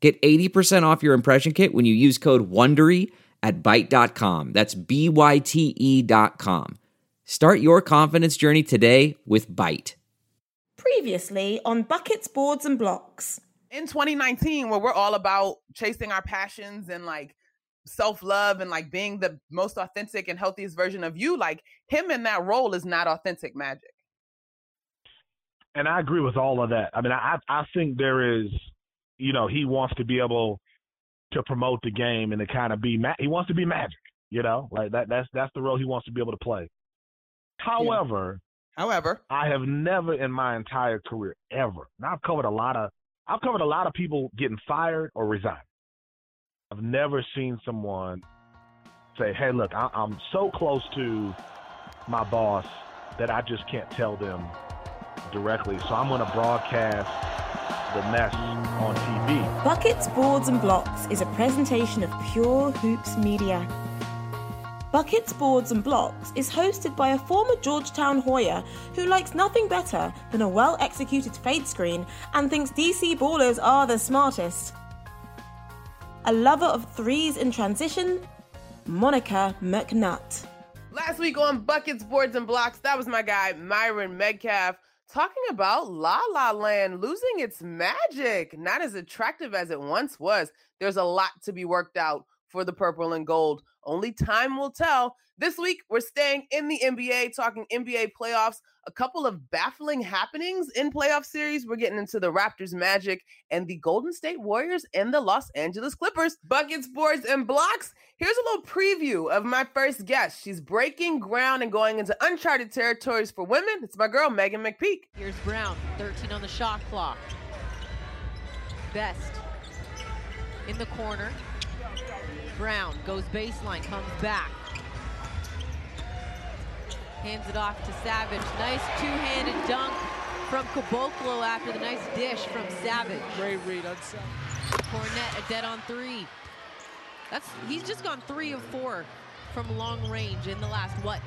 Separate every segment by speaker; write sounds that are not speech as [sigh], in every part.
Speaker 1: Get 80% off your impression kit when you use code WONDERY at Byte.com. That's B-Y-T-E dot com. Start your confidence journey today with Byte.
Speaker 2: Previously on Buckets, Boards and Blocks.
Speaker 3: In 2019, where we're all about chasing our passions and like self-love and like being the most authentic and healthiest version of you, like him in that role is not authentic magic.
Speaker 4: And I agree with all of that. I mean, I I think there is, you know, he wants to be able to promote the game and to kind of be ma- he wants to be magic, you know, like that that's that's the role he wants to be able to play. However,
Speaker 3: However,
Speaker 4: I have never in my entire career ever. Now I've covered a lot of I've covered a lot of people getting fired or resigning. I've never seen someone say, "Hey, look, I, I'm so close to my boss that I just can't tell them directly, so I'm going to broadcast the mess on TV."
Speaker 2: Buckets, Boards and Blocks is a presentation of Pure Hoops Media. Buckets, Boards and Blocks is hosted by a former Georgetown Hoya who likes nothing better than a well executed fade screen and thinks DC ballers are the smartest. A lover of threes in transition, Monica McNutt.
Speaker 3: last week on Buckets, Boards, and Blocks, that was my guy, Myron Medcalf, talking about La La Land losing its magic, not as attractive as it once was. There's a lot to be worked out for the purple and gold. Only time will tell. This week, we're staying in the NBA, talking NBA playoffs, a couple of baffling happenings in playoff series. We're getting into the Raptors Magic and the Golden State Warriors and the Los Angeles Clippers. Buckets, boards, and blocks. Here's a little preview of my first guest. She's breaking ground and going into uncharted territories for women. It's my girl, Meghan McPeak.
Speaker 5: Here's Brown, 13 on the shot clock. Best in the corner. Brown goes baseline, comes back. Hands it off to Savage. Nice two-handed dunk from Caboclo after the nice dish from Savage.
Speaker 6: Great read on Savage.
Speaker 5: Cornette a dead on three. That's he's just gone three of four from long range in the last what?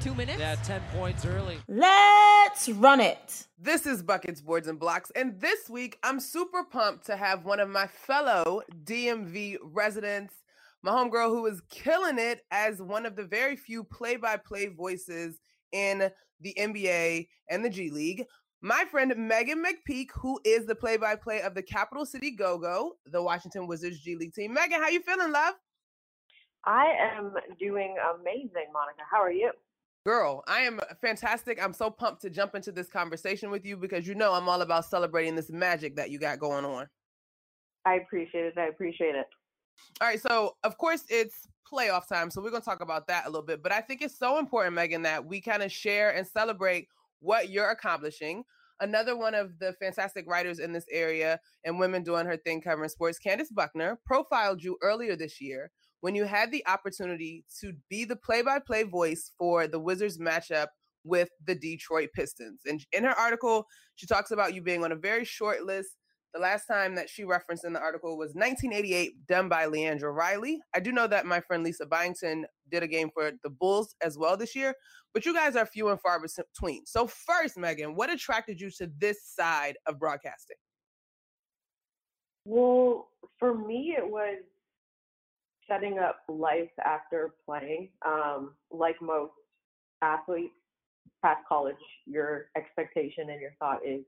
Speaker 5: Two minutes?
Speaker 6: Yeah, 10 points early.
Speaker 2: Let's run it.
Speaker 3: This is Buckets, Boards, and Blocks. And this week, I'm super pumped to have one of my fellow DMV residents, my homegirl who is killing it as one of the very few play by play voices in the NBA and the G League. My friend Meghan McPeak, who is the play by play of the Capital City Go Go, the Washington Wizards G League team. Meghan, how you feeling, love?
Speaker 7: I am doing amazing, Monica. How are you?
Speaker 3: Girl, I am fantastic. I'm so pumped to jump into this conversation with you because you know I'm all about celebrating this magic that you got going on.
Speaker 7: I appreciate it. I appreciate it.
Speaker 3: All right, so of course it's playoff time, so we're gonna talk about that a little bit. But I think it's so important, Meghan, that we kind of share and celebrate what you're accomplishing. Another one of the fantastic writers in this area and women doing her thing covering sports, Candace Buckner, profiled you earlier this year when you had the opportunity to be the play-by-play voice for the Wizards matchup with the Detroit Pistons. And in her article, she talks about you being on a very short list. The last time that she referenced in the article was 1988, done by Leandra Riley. I do know that my friend Lisa Byington did a game for the Bulls as well this year, but you guys are few and far between. So, first, Meghan, what attracted you to this side of broadcasting?
Speaker 7: Well, for me, it was setting up life after playing. Um, like most athletes past college, your expectation and your thought is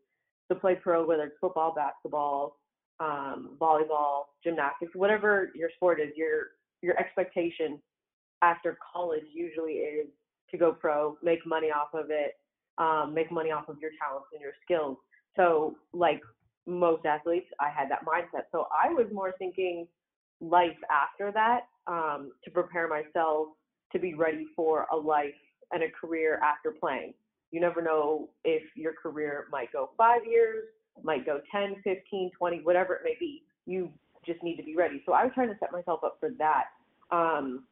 Speaker 7: to play pro, whether it's football, basketball, um, volleyball, gymnastics, whatever your sport is. Your your expectation after college usually is to go pro, make money off of it, um, make money off of your talents and your skills. So, like most athletes, I had that mindset. So I was more thinking life after that um, to prepare myself to be ready for a life and a career after playing. You never know if your career might go five years, might go 10, 15, 20, whatever it may be. You just need to be ready. So I was trying to set myself up for that. Um,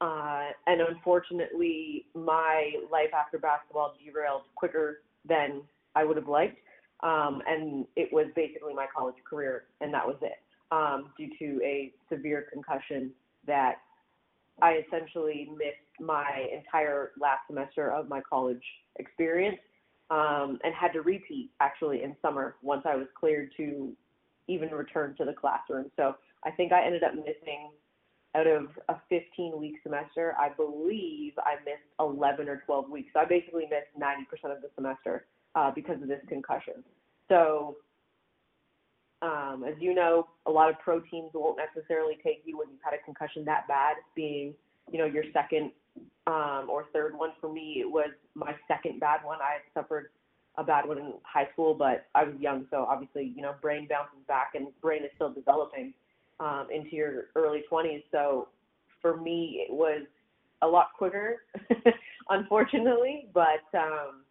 Speaker 7: uh, and unfortunately, my life after basketball derailed quicker than I would have liked. Um, and it was basically my college career, and that was it, um, due to a severe concussion that I essentially missed my entire last semester of my college experience um, and had to repeat actually in summer once I was cleared to even return to the classroom. So I think I ended up missing out of a 15 week semester, I believe I missed 11 or 12 weeks. So I basically missed 90% of the semester uh, because of this concussion. So, um, as you know, a lot of pro teams won't necessarily take you when you've had a concussion that bad, being, you know, your second um, or third one. For me, it was my second bad one. I had suffered a bad one in high school, but I was young, so obviously, you know, brain bounces back and brain is still developing um, into your early 20s. So for me, it was a lot quicker, [laughs] unfortunately, but um,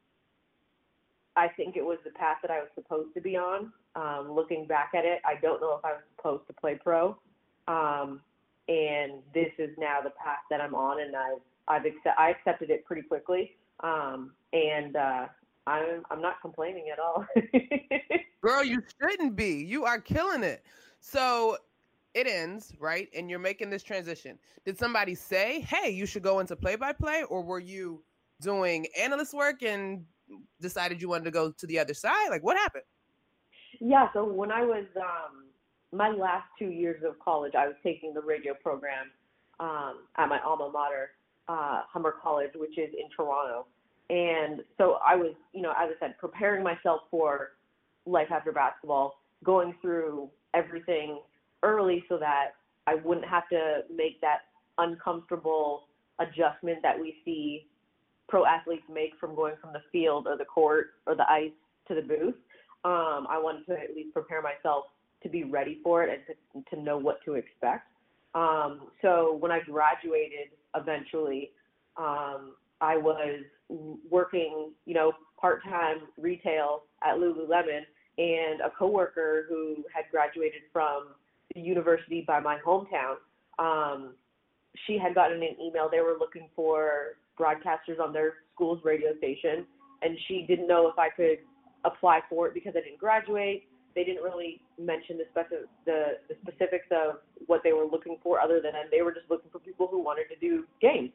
Speaker 7: I think it was the path that I was supposed to be on. Um, looking back at it, I don't know if I was supposed to play pro. Um, and this is now the path that I'm on, and I've I've accept, I accepted it pretty quickly. Um, and uh, I'm I'm not complaining at all. [laughs]
Speaker 3: Girl, you shouldn't be. You are killing it. So it ends, right? And you're making this transition. Did somebody say, hey, you should go into play by play? Or were you doing analyst work and decided you wanted to go to the other side? Like, what happened?
Speaker 7: Yeah, so when I was um, my last two years of college, I was taking the radio program um, at my alma mater, uh, Humber College, which is in Toronto. And so I was, you know, as I said, preparing myself for life after basketball, going through everything early so that I wouldn't have to make that uncomfortable adjustment that we see pro athletes make from going from the field or the court or the ice to the booth. Um, I wanted to at least prepare myself to be ready for it and to, to know what to expect. Um, so when I graduated eventually, um, I was working, you know, part-time retail at Lululemon and a coworker who had graduated from the university by my hometown, um, she had gotten an email. They were looking for broadcasters on their school's radio station, and she didn't know if I could apply for it because I didn't graduate. They didn't really mention the, speci- the, the specifics of what they were looking for, other than they were just looking for people who wanted to do games.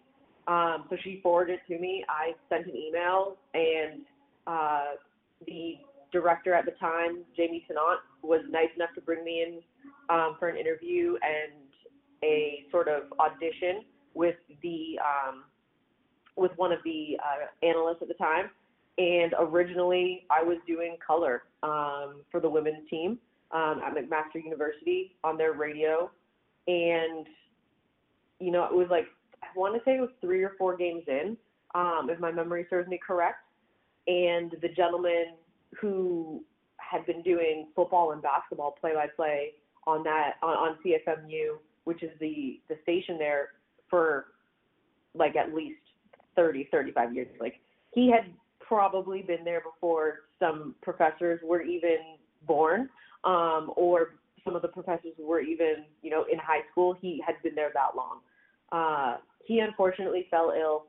Speaker 7: Um, so she forwarded it to me. I sent an email, and uh, the director at the time, Jamie Tennant, was nice enough to bring me in um, for an interview and a sort of audition with the um, with one of the uh, analysts at the time. And originally, I was doing color um, for the women's team um, at McMaster University on their radio, and you know, it was like I want to say it was three or four games in, um, if my memory serves me correct. And the gentleman who had been doing football and basketball play by play on that on, on CFMU, which is the the station there for like at least 30, 35 years. Like he had probably been there before some professors were even born, um, or some of the professors were even, you know, in high school. He had been there that long. Uh, he unfortunately fell ill,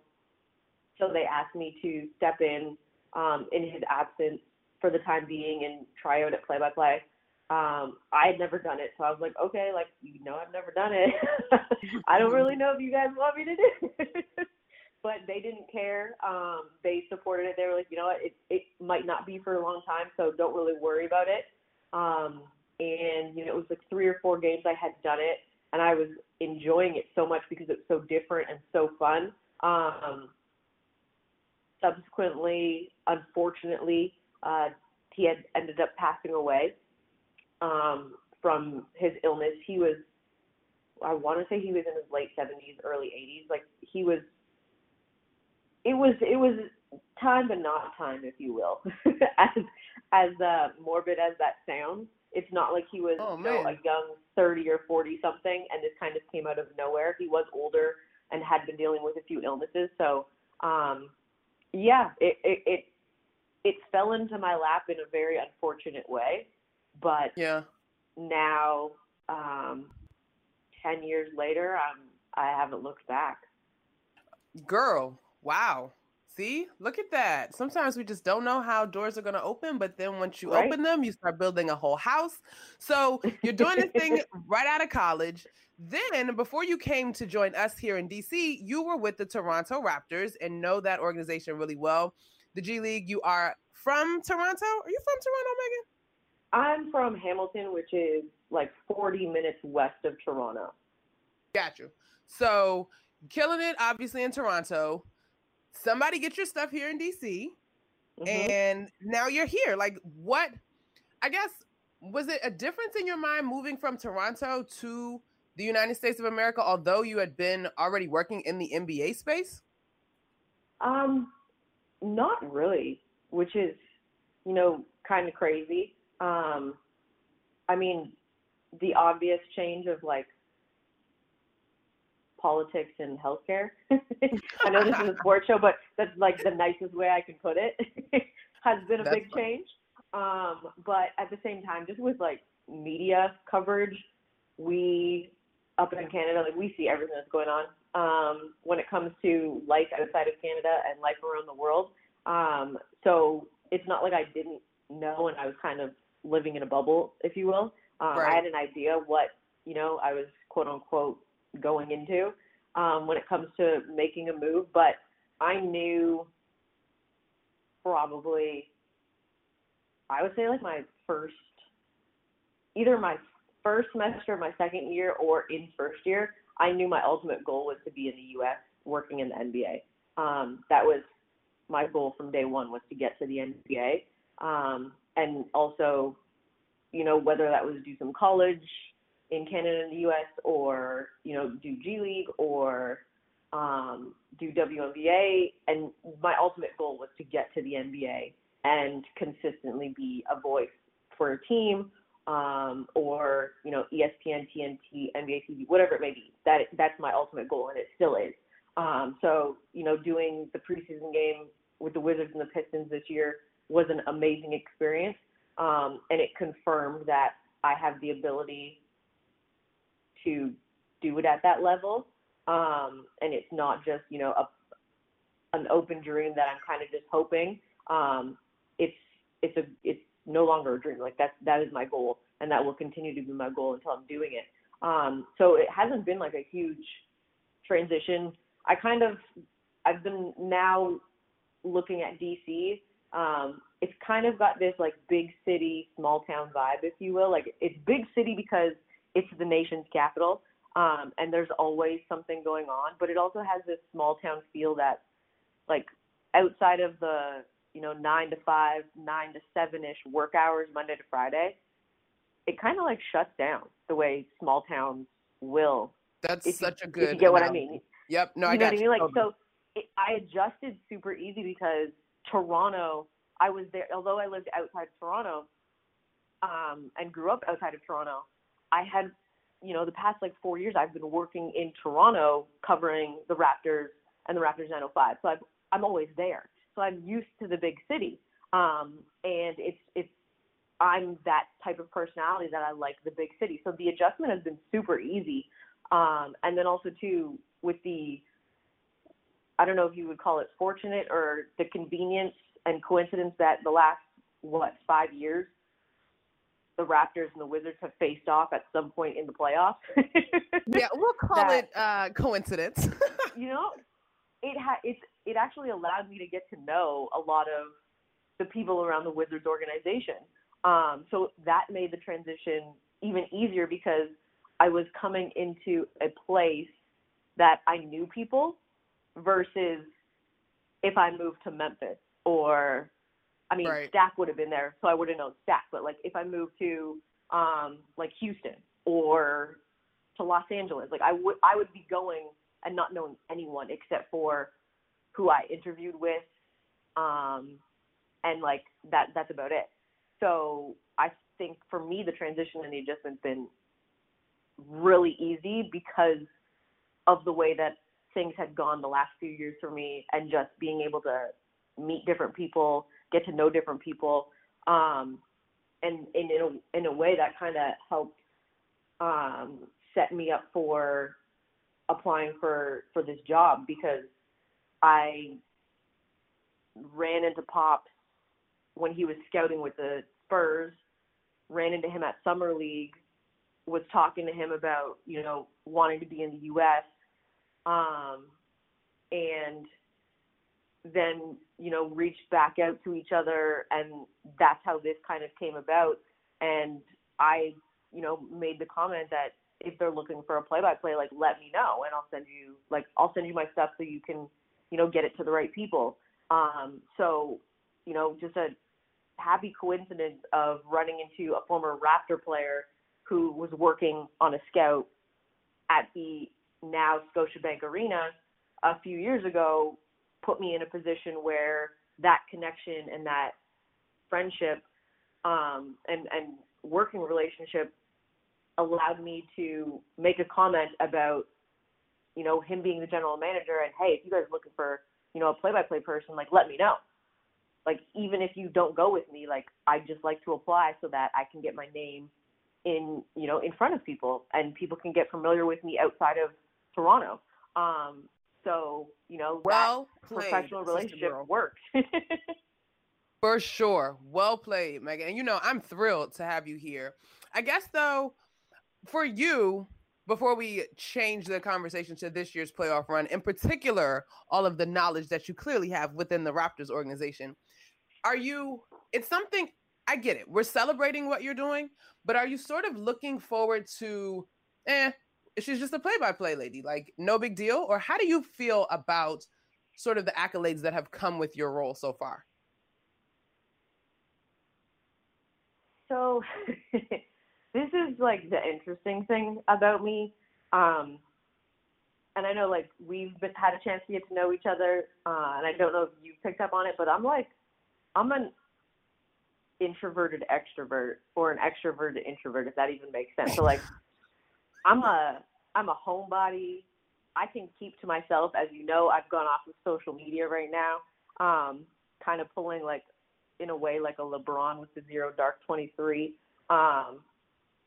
Speaker 7: so they asked me to step in um, in his absence for the time being and try out at play by play. Um, I had never done it, so I was like, okay, like you know, I've never done it. [laughs] I don't really know if you guys want me to do it. [laughs] but they didn't care. Um, they supported it. They were like, you know what, it it might not be for a long time, so don't really worry about it. Um, and you know, it was like three or four games I had done it, and I was enjoying it so much because it's so different and so fun. Um, subsequently, unfortunately, uh, he had ended up passing away um, from his illness. He was, I want to say he was in his late 70s, early 80s. Like he was, it was, it was time but not time, if you will. [laughs] as as uh, morbid as that sounds, it's not like he was
Speaker 3: Oh,
Speaker 7: you know, a young 30 or 40 something, and this kind of came out of nowhere. He was older and had been dealing with a few illnesses, so um, yeah, it, it it it fell into my lap in a very unfortunate way, but
Speaker 3: Yeah.
Speaker 7: now um, ten years later, I'm I haven't looked back.
Speaker 3: Girl, wow. See, look at that. Sometimes we just don't know how doors are going to open, but then once you
Speaker 7: Right.
Speaker 3: open them, you start building a whole house. So you're doing this thing [laughs] right out of college. Then, before you came to join us here in DC, you were with the Toronto Raptors and know that organization really well. The G League, you are from Toronto? Are you from Toronto, Meghan?
Speaker 7: I'm from Hamilton, which is like 40 minutes west of Toronto.
Speaker 3: Got you. So, killing it, obviously, in Toronto. Somebody get your stuff here in DC.
Speaker 7: Mhm.
Speaker 3: and now you're here like what i guess was it a difference in your mind moving from toronto to the united states of america although you had been already working in the nba space
Speaker 7: Um, not really, which is, you know, kind of crazy. Um, I mean, the obvious change of like politics and healthcare. [laughs] I know this is a sports show, but that's like the nicest way I can put it. [laughs] Has been a
Speaker 3: That's
Speaker 7: big
Speaker 3: fine.
Speaker 7: change. Um, but at the same time, just with like media coverage, we up in Canada, like we see everything that's going on. Um, when it comes to life outside of Canada and life around the world. Um, so it's not like I didn't know and I was kind of living in a bubble, if you will. Um,
Speaker 3: Right.
Speaker 7: I had an idea what, you know, I was quote unquote going into um, when it comes to making a move, but I knew probably, I would say like my first, either my first semester of my second year or in first year, I knew my ultimate goal was to be in the U.S. working in the NBA. Um, that was my goal from day one was to get to the NBA, um, and also, you know, whether that was do some college in Canada and the U.S. or you know do G League or um, do WNBA, and my ultimate goal was to get to the NBA and consistently be a voice for a team um, or you know ESPN, TNT, NBA TV, whatever it may be. That that's my ultimate goal, and it still is. Um, so you know, doing the preseason game with the Wizards and the Pistons this year was an amazing experience, um, and it confirmed that I have the ability to do it at that level, um, and it's not just you know a an open dream that I'm kind of just hoping. Um, it's it's a it's no longer a dream. Like that's that is my goal, and that will continue to be my goal until I'm doing it. Um, so it hasn't been like a huge transition. I kind of I've been now looking at DC. Um, it's kind of got this like big city, small town vibe, if you will. Like it's big city because it's the nation's capital, um, and there's always something going on. But it also has this small town feel that, like, outside of the you know nine to five, nine to seven ish work hours Monday to Friday, it kind of like shuts down the way small towns will.
Speaker 3: that's
Speaker 7: If you,
Speaker 3: such a
Speaker 7: if
Speaker 3: good
Speaker 7: you get what I mean
Speaker 3: yep no
Speaker 7: you
Speaker 3: i
Speaker 7: know
Speaker 3: got
Speaker 7: what I mean? Like
Speaker 3: Totally.
Speaker 7: so, it, I adjusted super easy because Toronto. I was there, although I lived outside of Toronto, um, and grew up outside of Toronto. I had, you know, the past like four years, I've been working in Toronto covering the Raptors and the Raptors 905. So I've, I'm always there. So I'm used to the big city, um, and it's it's I'm that type of personality that I like the big city. So the adjustment has been super easy. Um, and then also too with the I don't know if you would call it fortunate or the convenience and coincidence that the last what five years the Raptors and the Wizards have faced off at some point in the playoffs. [laughs]
Speaker 3: yeah we'll call
Speaker 7: that-
Speaker 3: it uh coincidence [laughs]
Speaker 7: you know, it ha- it's it actually allowed me to get to know a lot of the people around the Wizards organization. Um, so that made the transition even easier because I was coming into a place that I knew people versus if I moved to Memphis or I mean
Speaker 3: Right.
Speaker 7: Stack would have been there, so I would have known Stack. But like if I moved to um, like Houston or to Los Angeles, like I would I would be going and not knowing anyone except for who I interviewed with, um, and like that that's about it. So I think for me the transition and the adjustment's been really easy because of the way that things had gone the last few years for me and just being able to meet different people, get to know different people, um, and, and in a in a way that kind of helped um, set me up for applying for for this job because I ran into Pops when he was scouting with the Spurs, ran into him at summer league, was talking to him about you know wanting to be in the U.S. Um, and then you know reached back out to each other, and that's how this kind of came about. And I you know made the comment that if they're looking for a play-by-play, like let me know, and I'll send you like I'll send you my stuff so you can you know get it to the right people. Um, so you know just a happy coincidence of running into a former Raptor player who was working on a scout at the now Scotiabank Arena a few years ago put me in a position where that connection and that friendship um, and and working relationship allowed me to make a comment about you know him being the general manager and hey if you guys are looking for you know a play by play person like let me know. Like even if you don't go with me like i just like to apply so that i can get my name in you know in front of people and people can get familiar with me outside of toronto. Um so you know
Speaker 3: well
Speaker 7: that
Speaker 3: played,
Speaker 7: professional relationship works [laughs]
Speaker 3: For sure. Well played, Meghan. And you know, I'm thrilled to have you here. I guess though, for you, before we change the conversation to this year's playoff run, in particular, all of the knowledge that you clearly have within the Raptors organization, are you it's something I get it. We're celebrating what you're doing, but are you sort of looking forward to eh, she's just a play-by-play lady, like no big deal? Or how do you feel about sort of the accolades that have come with your role so far?
Speaker 7: so [laughs] this is like the interesting thing about me um and i know like we've been, had a chance to get to know each other uh and i don't know if you picked up on it but i'm like i'm an introverted extrovert or an extroverted introvert if that even makes sense so like i'm a i'm a homebody i can keep to myself as you know i've gone off of social media right now um kind of pulling like in a way like a LeBron with the zero dark 23. Um,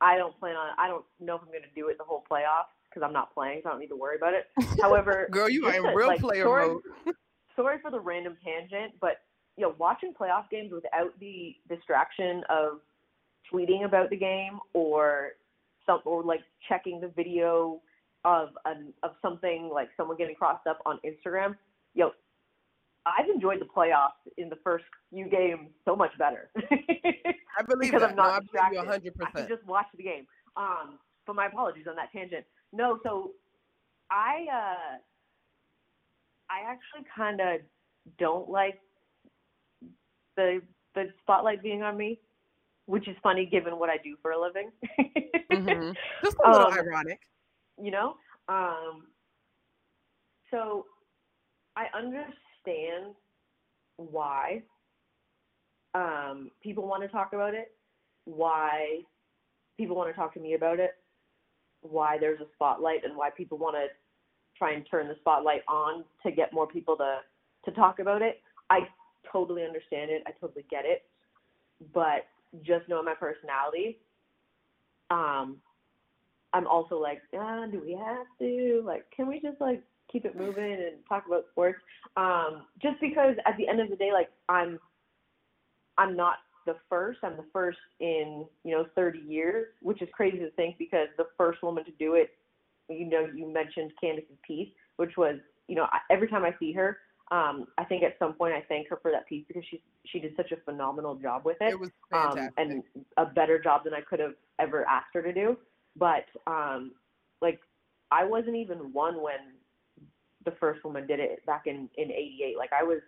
Speaker 7: I don't plan on. I don't know if I'm going to do it the whole playoffs because I'm not playing, so I don't need to worry about it. [laughs] However,
Speaker 3: Girl, you are
Speaker 7: just
Speaker 3: in real
Speaker 7: like,
Speaker 3: player
Speaker 7: sorry,
Speaker 3: mode. [laughs]
Speaker 7: sorry for the random tangent, but you know, watching playoff games without the distraction of tweeting about the game or some or like checking the video of an of something like someone getting crossed up on Instagram. Yo, I've enjoyed the playoffs in the first few games so much better.
Speaker 3: I [laughs] believe
Speaker 7: because
Speaker 3: that.
Speaker 7: I'm
Speaker 3: no,
Speaker 7: not
Speaker 3: I
Speaker 7: distracted.
Speaker 3: you 100%.
Speaker 7: I can just watch the game. Um, but my apologies on that tangent. No, so I uh, I actually kind of don't like the the spotlight being on me, which is funny given what I do for a living. [laughs]
Speaker 3: Mhm. Just a little
Speaker 7: Um,
Speaker 3: ironic.
Speaker 7: you know um so i understand why um people want to talk about it why people want to talk to me about it why there's a spotlight and why people want to try and turn the spotlight on to get more people to to talk about it i totally understand it i totally get it but just knowing my personality um I'm also like, ah, do we have to? Like, can we just like keep it moving and talk about sports? Um, just because at the end of the day, like I'm, I'm not the first. I'm the first in you know 30 years, which is crazy to think because the first woman to do it, you know, you mentioned Candace Peace, which was you know every time I see her, um, I think at some point I thank her for that piece because she she did such a phenomenal job with it
Speaker 3: It was
Speaker 7: um, and a better job than I could have ever asked her to do. But um, like I wasn't even one when the first woman did it back in in '88. Like I was,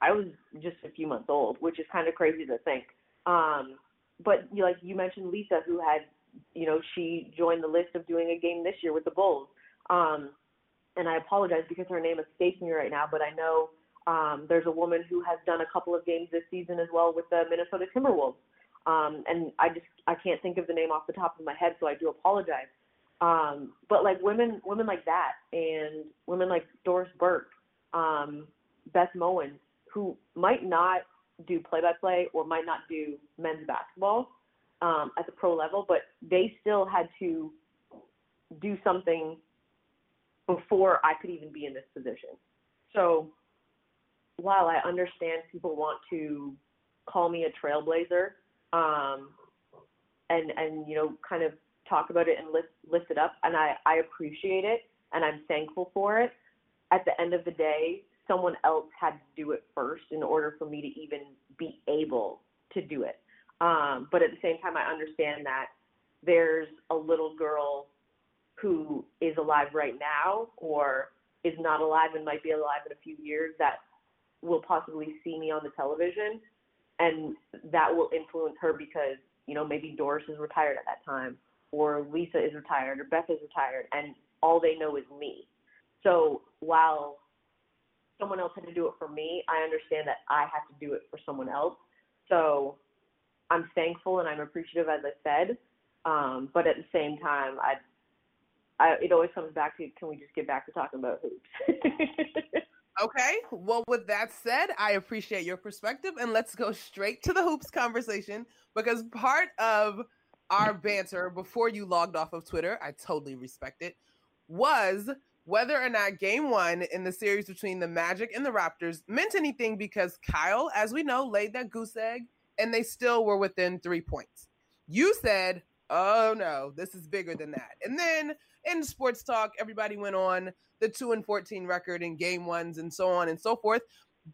Speaker 7: I was just a few months old, which is kind of crazy to think. Um, but you like you mentioned Lisa, who had, you know, she joined the list of doing a game this year with the Bulls. Um, and I apologize because her name escapes me right now, but I know um, there's a woman who has done a couple of games this season as well with the Minnesota Timberwolves. Um, and I just I can't think of the name off the top of my head, so I do apologize. Um, but like women women like that and women like Doris Burke, um, Beth Mowins, who might not do play by play or might not do men's basketball, um, at the pro level, but they still had to do something before I could even be in this position. So while I understand people want to call me a trailblazer, um, and and you know kind of talk about it and lift lift it up, and I I appreciate it and I'm thankful for it. At the end of the day, someone else had to do it first in order for me to even be able to do it. Um, but at the same time, I understand that there's a little girl who is alive right now or is not alive and might be alive in a few years that will possibly see me on the television and that will influence her because you know maybe Doris is retired at that time or Lisa is retired or Beth is retired and all they know is me. So while someone else had to do it for me, I understand that I have to do it for someone else. So I'm thankful and I'm appreciative, as I said. Um, but at the same time, I, I, it always comes back to can we just get back to talking about hoops? [laughs]
Speaker 3: okay. Well, with that said, I appreciate your perspective, and let's go straight to the hoops conversation because part of our banter before you logged off of Twitter, I totally respect it, was whether or not game one in the series between the Magic and the Raptors meant anything because Kyle, as we know, laid that goose egg and they still were within three points. You said, oh no, this is bigger than that. And then in sports talk, everybody went on the 2 and 14 record in game ones and so on and so forth.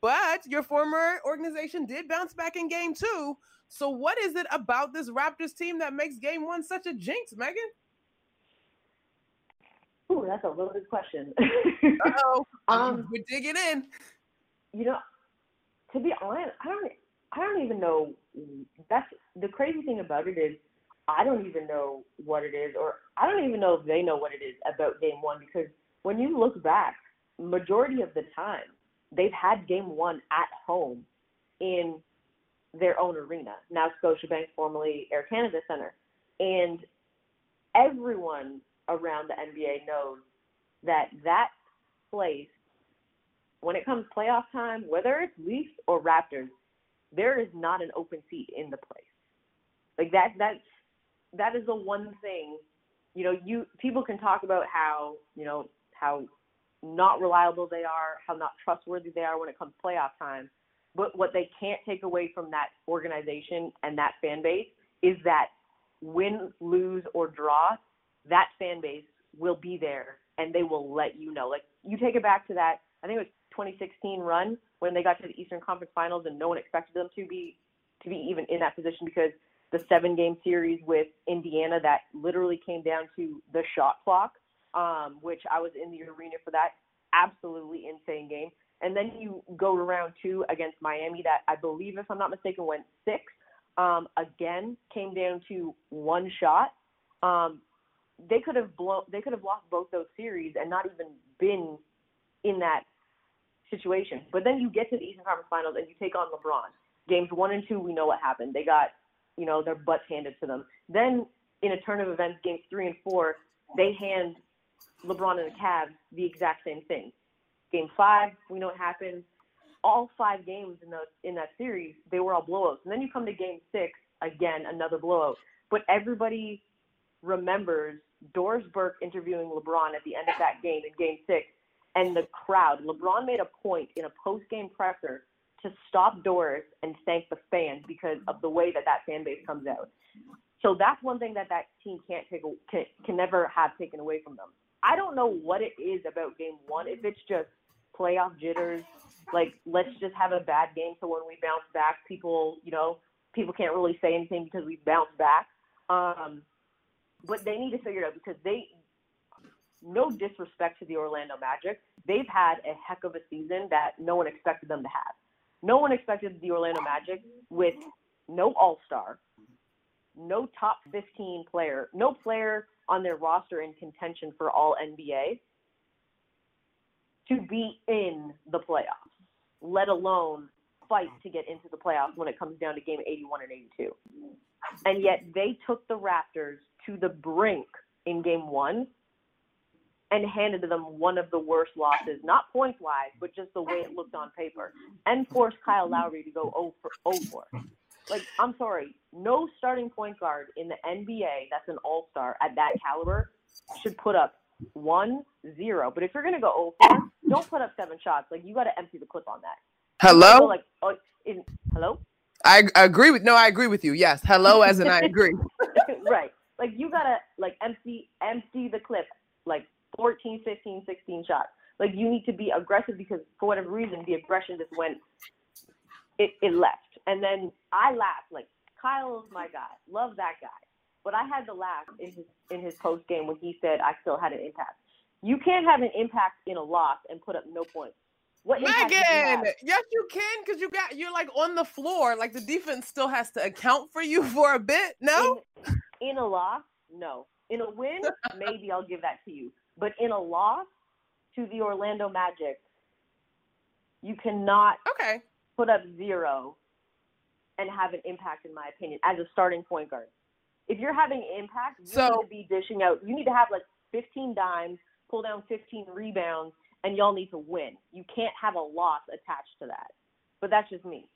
Speaker 3: But your former organization did bounce back in game two. So, what is it about this Raptors team that makes game one such a jinx, Meghan?
Speaker 7: Ooh, that's a loaded question. [laughs]
Speaker 3: oh, [laughs] um, we're digging in.
Speaker 7: You know, to be honest, I don't, I don't even know. That's the crazy thing about it is, I don't even know what it is, or I don't even know if they know what it is about Game One because when you look back, majority of the time they've had Game One at home in their own arena, now Scotiabank, formerly Air Canada Center, and everyone around the NBA knows that that place, when it comes playoff time, whether it's Leafs or Raptors, there is not an open seat in the place. Like that, that's that is the one thing. You know, you people can talk about how you know how not reliable they are, how not trustworthy they are when it comes playoff time. But what they can't take away from that organization and that fan base is that win, lose, or draw, that fan base will be there and they will let you know. Like you take it back to that, I think it was 2016 run when they got to the Eastern Conference Finals and no one expected them to be to be even in that position because the seven game series with Indiana that literally came down to the shot clock, um, which I was in the arena for that. Absolutely insane game. And then you go to round two against Miami that I believe, if I'm not mistaken, went six. Um, again, came down to one shot. Um, they could have blown they could have lost both those series and not even been in that situation. But then you get to the Eastern Conference Finals and you take on LeBron. Games one and two, we know what happened. They got, you know, their butts handed to them. Then in a turn of events, games three and four, they hand LeBron and the Cavs the exact same thing. Game five, we know what happened. All five games in the in that series, they were all blowouts. And then you come to game six, again, another blowout. But everybody remembers Doris Burke interviewing LeBron at the end of that game in game six, and the crowd, LeBron made a point in a post game presser to stop Doris and thank the fans because of the way that that fan base comes out. So that's one thing that that team can't take can, can never have taken away from them. I don't know what it is about game one. If it's just playoff jitters, like let's just have a bad game so when we bounce back, people you know people can't really say anything because we bounce back. Um, but they need to figure it out because they, no disrespect to the Orlando Magic, they've had a heck of a season that no one expected them to have. No one expected the Orlando Magic with no All Star, no top 15 player, no player on their roster in contention for All NBA to be in the playoffs, let alone fight to get into the playoffs when it comes down to game 81 and 82. And yet they took the Raptors to the brink in game one and handed to them one of the worst losses, not points wise, but just the way it looked on paper, and forced Kyle Lowry to go 0 for 0 for. Like, I'm sorry, no starting point guard in the NBA that's an all star at that caliber should put up one zero. But if you're gonna go 0 4, don't put up seven shots. Like you got to empty the clip on that.
Speaker 3: Hello.
Speaker 7: like, oh, in, hello.
Speaker 3: I, I agree with no. I agree with you. Yes. Hello, as in I agree. [laughs]
Speaker 7: right. Like you gotta like empty empty the clip like 14, 15, 16 shots. Like you need to be aggressive because for whatever reason the aggression just went it, it left. And then I laughed like Kyle's oh my guy. Love that guy. But I had to laugh in his in his post game when he said I still had an impact. You can't have an impact in a loss and put up no points. What did you?
Speaker 3: Meghan, yes, you can because you got you're like on the floor. Like the defense still has to account for you [laughs] for a bit. No.
Speaker 7: In, in a loss, no. In a win, maybe I'll give that to you. But in a loss to the Orlando Magic, you cannot
Speaker 3: Okay.
Speaker 7: put up zero and have an impact, in my opinion, as a starting point guard. If you're having impact, you
Speaker 3: So-
Speaker 7: need to be dishing out. You need to have like 15 dimes, pull down 15 rebounds, and y'all need to win. You can't have a loss attached to that. But that's just me.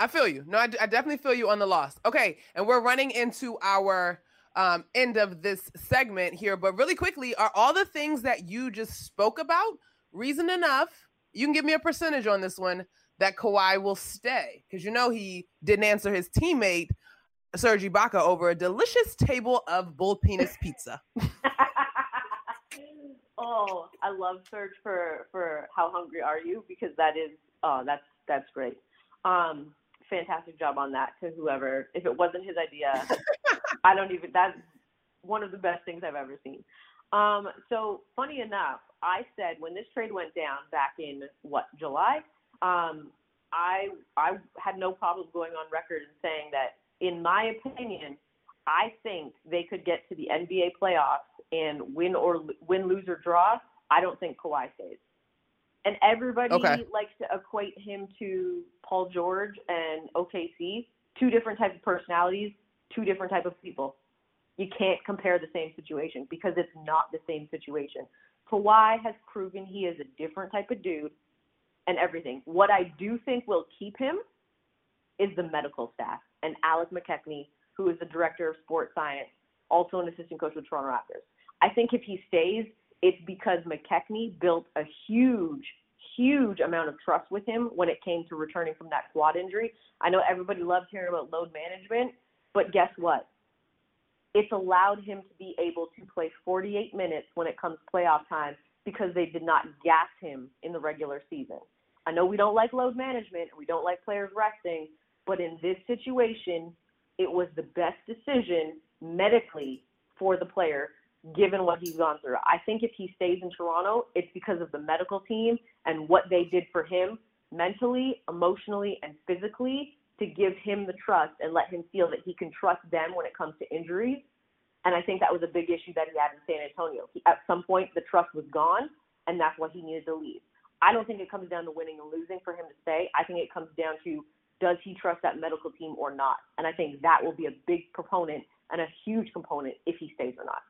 Speaker 3: I feel you. No, I, d- I definitely feel you on the loss. Okay, and we're running into our um, end of this segment here, but really quickly, are all the things that you just spoke about reason enough? You can give me a percentage on this one that Kawhi will stay because you know he didn't answer his teammate Serge Ibaka over a delicious table of bull penis [laughs] pizza. [laughs]
Speaker 7: oh, I love Serge for for how hungry are you because that is oh that's that's great. Um, fantastic job on that to whoever. If it wasn't his idea, [laughs] I don't even. That's one of the best things I've ever seen. Um, so funny enough, I said when this trade went down back in what July, um, I I had no problems going on record and saying that in my opinion, I think they could get to the NBA playoffs and win or win, lose or draw. I don't think Kawhi stays. And everybody
Speaker 3: Okay.
Speaker 7: likes to equate him to Paul George and OKC, two different types of personalities, two different type of people. You can't compare the same situation because it's not the same situation. Kawhi has proven he is a different type of dude and everything. What I do think will keep him is the medical staff and Alec McKechnie, who is the director of sports science, also an assistant coach with Toronto Raptors. I think if he stays, it's because McKechnie built a huge, huge amount of trust with him when it came to returning from that quad injury. I know everybody loves hearing about load management, but guess what? It's allowed him to be able to play 48 minutes when it comes playoff time because they did not gas him in the regular season. I know we don't like load management and we don't like players resting, but in this situation, it was the best decision medically for the player given what he's gone through. I think if he stays in Toronto, it's because of the medical team and what they did for him mentally, emotionally, and physically to give him the trust and let him feel that he can trust them when it comes to injuries. And I think that was a big issue that he had in San Antonio. He, at some point, the trust was gone, and that's why he needed to leave. I don't think it comes down to winning and losing for him to stay. I think it comes down to does he trust that medical team or not? And I think that will be a big proponent and a huge component if he stays or not.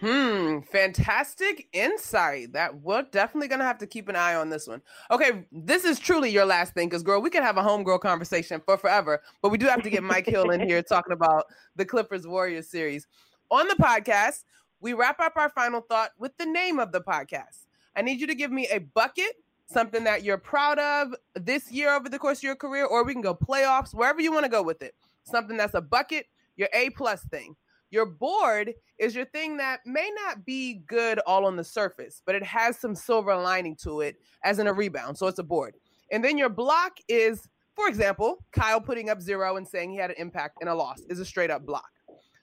Speaker 3: Hmm, fantastic insight. That we're definitely gonna have to keep an eye on this one. Okay, this is truly your last thing, because girl, we can have a homegirl conversation for forever, but we do have to get Mike Hill in here talking about the Clippers Warriors series. On the podcast, we wrap up our final thought with the name of the podcast. I need you to give me a bucket, something that you're proud of this year over the course of your career, or we can go playoffs, wherever you want to go with it. Something that's a bucket, your A plus thing. Your board is your thing that may not be good all on the surface, but it has some silver lining to it, as in a rebound. So it's a board. And then your block is, for example, Kyle putting up zero and saying he had an impact and a loss is a straight up block.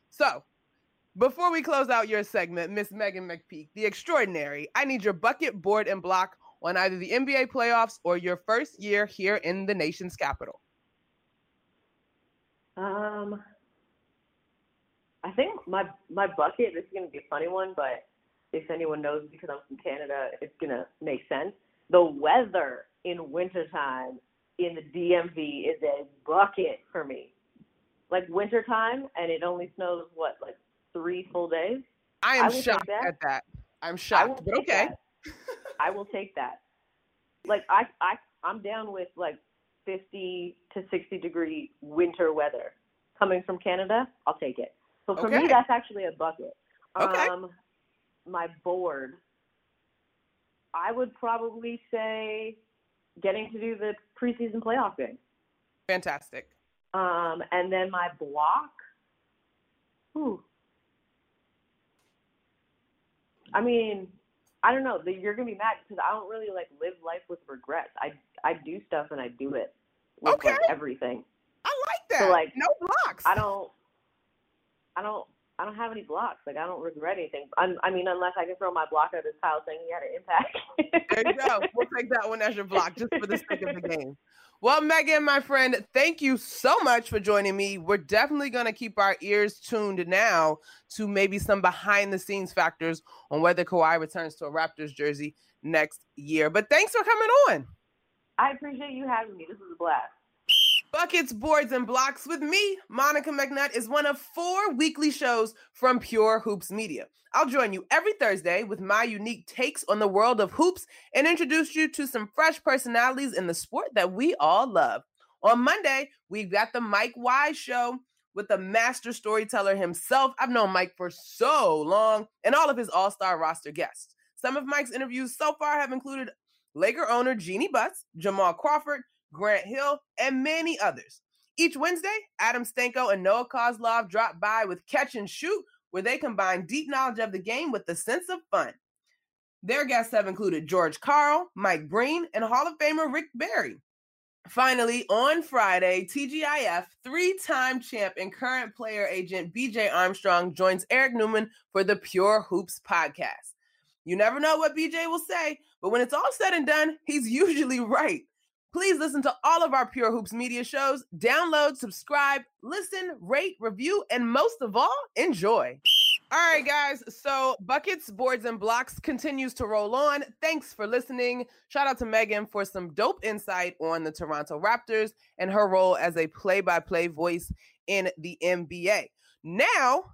Speaker 3: So before we close out your segment, Miss Meghan McPeak, the extraordinary, I need your bucket, board, and block on either the NBA playoffs or your first year here in the nation's capital.
Speaker 7: Um, I think my my bucket. This is gonna be a funny one, but if anyone knows because I'm from Canada, it's gonna make sense. The weather in wintertime in the DMV is a bucket for me. Like wintertime, and it only snows what like three full days.
Speaker 3: I
Speaker 7: I
Speaker 3: am
Speaker 7: take
Speaker 3: shocked
Speaker 7: that.
Speaker 3: at that. I'm shocked, but okay.
Speaker 7: I will take that. Like I I I'm down with like 50 to 60 degree winter weather. Coming from Canada, I'll take it. So for
Speaker 3: Okay.
Speaker 7: me, that's actually a bucket.
Speaker 3: Okay.
Speaker 7: Um, my board, I would probably say getting to do the preseason playoff game.
Speaker 3: Fantastic.
Speaker 7: Um, and then my block, ooh. I mean, I don't know. You're gonna be mad because I don't really like live life with regrets. I I do stuff and I do it with like, everything.
Speaker 3: I like that.
Speaker 7: So, like,
Speaker 3: no blocks.
Speaker 7: I don't, I don't, I don't have any blocks. Like I don't regret anything. i I mean, unless I can throw my block at his house saying he had an impact.
Speaker 3: There you go. We'll take that one as your block just for the sake of the game. Well, Meghan, my friend, thank you so much for joining me. We're definitely going to keep our ears tuned now to maybe some behind the scenes factors on whether Kawhi returns to a Raptors jersey next year. But thanks for coming on.
Speaker 7: I appreciate you having me. This was a blast.
Speaker 3: Buckets, Boards, and Blocks with me, Monica McNutt, is one of four weekly shows from Pure Hoops Media. I'll join you every Thursday with my unique takes on the world of hoops and introduce you to some fresh personalities in the sport that we all love. On Monday, we've got the Mike Wise Show with the master storyteller himself. I've known Mike for so long and all of his all star roster guests. Some of Mike's interviews so far have included Laker owner Jeanie Buss, Jamal Crawford, Grant Hill, and many others. Each Wednesday, Adam Stanko and Noah Kozlov drop by with Catch and Shoot, where they combine deep knowledge of the game with the sense of fun. Their guests have included George Karl, Mike Breen, and Hall of Famer Rick Barry. Finally, on Friday, TGIF three time champ and current player agent BJ Armstrong joins Eric Newman for the Pure Hoops podcast. You never know what BJ will say, but when it's all said and done, he's [laughs] usually right. Please listen to all of our Pure Hoops media shows. Download, subscribe, listen, rate, review, and most of all, enjoy. All right, guys. So Buckets, Boards, and Blocks continues to roll on. Thanks for listening. Shout out to Meghan for some dope insight on the Toronto Raptors and her role as a play by play voice in the NBA. Now,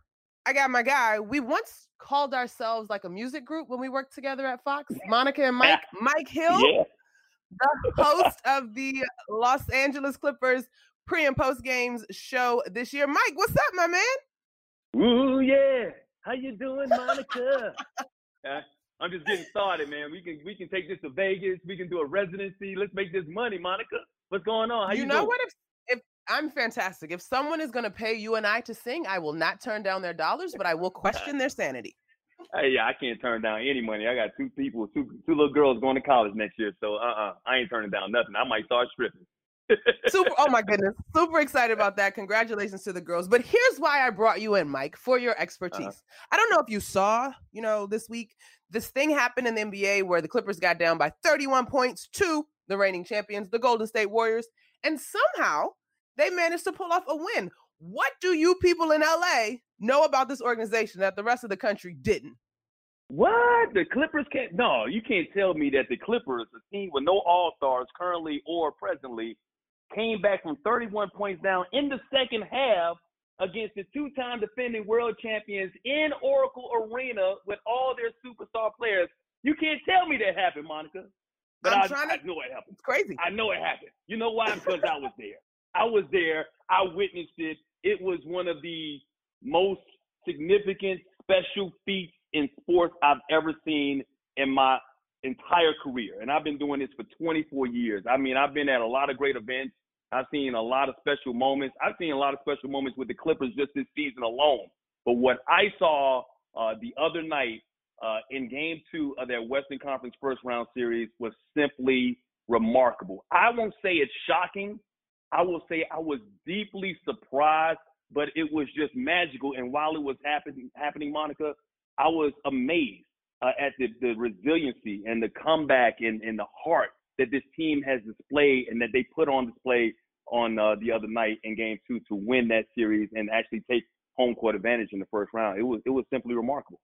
Speaker 3: I got my guy. We once called ourselves like a music group when we worked together at Fox. Monica and Mike. Mike Hill
Speaker 8: Yeah.
Speaker 3: The host of the Los Angeles Clippers pre and post games show this year. Mike, what's up, my man?
Speaker 8: Ooh yeah. How you doing, Monica? [laughs] Uh, I'm just getting started, man. We can we can take this to Vegas. We can do a residency. Let's make this money, Monica. What's going on? How
Speaker 3: you
Speaker 8: you,
Speaker 3: know
Speaker 8: doing?
Speaker 3: what? If if I'm fantastic. If someone is going to pay you and I to sing, I will not turn down their dollars, but I will [laughs] question their sanity.
Speaker 8: Hey, yeah, I can't turn down any money. I got two people, two two little girls going to college next year, so uh uh I ain't turning down nothing. I might start stripping. [laughs]
Speaker 3: Super. Oh my goodness. Super excited about that. Congratulations to the girls. But here's why I brought you in, Mike, for your expertise. I don't know if you saw, you know, this week, this thing happened in the NBA where the Clippers got down by 31 points to the reigning champions, the Golden State Warriors, and somehow they managed to pull off a win. What do you people in LA know about this organization that the rest of the country didn't?
Speaker 8: What? The Clippers can't? No, you can't tell me that the Clippers, a team with no All Stars currently or presently, came back from 31 points down in the second half against the two-time defending world champions in Oracle Arena with all their superstar players. You can't tell me that happened, Monica. But
Speaker 3: I'm
Speaker 8: I,
Speaker 3: trying
Speaker 8: I
Speaker 3: to-
Speaker 8: know it happened.
Speaker 3: It's crazy.
Speaker 8: I know it happened. You know why? Because I was there. I was there. I witnessed it. It was one of the most significant special feats in sports I've ever seen in my entire career. And I've been doing this for 24 years. I mean, I've been at a lot of great events. I've seen a lot of special moments. I've seen a lot of special moments with the Clippers just this season alone. But what I saw uh, the other night uh, in game two of their Western Conference first round series was simply remarkable. I won't say it's shocking. I will say I was deeply surprised, but it was just magical. And while it was happening, happening, Monica, I was amazed uh, at the, the resiliency and the comeback and, and the heart that this team has displayed and that they put on display on uh, the other night in Game Two to win that series and actually take home court advantage in the first round. It was it was simply remarkable.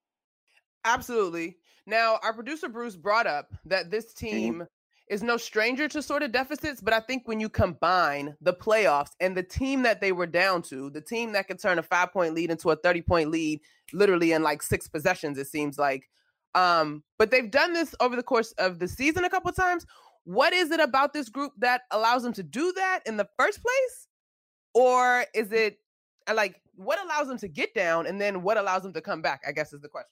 Speaker 3: Absolutely. Now, our producer Bruce brought up that this team is no stranger to sort of deficits, but I think when you combine the playoffs and the team that they were down to, the team that could turn a five point lead into a 30 point lead literally in like six possessions, it seems like. Um, but they've done this over the course of the season a couple times. What is it about this group that allows them to do that in the first place? Or is it like what allows them to get down and then what allows them to come back? I guess is the question.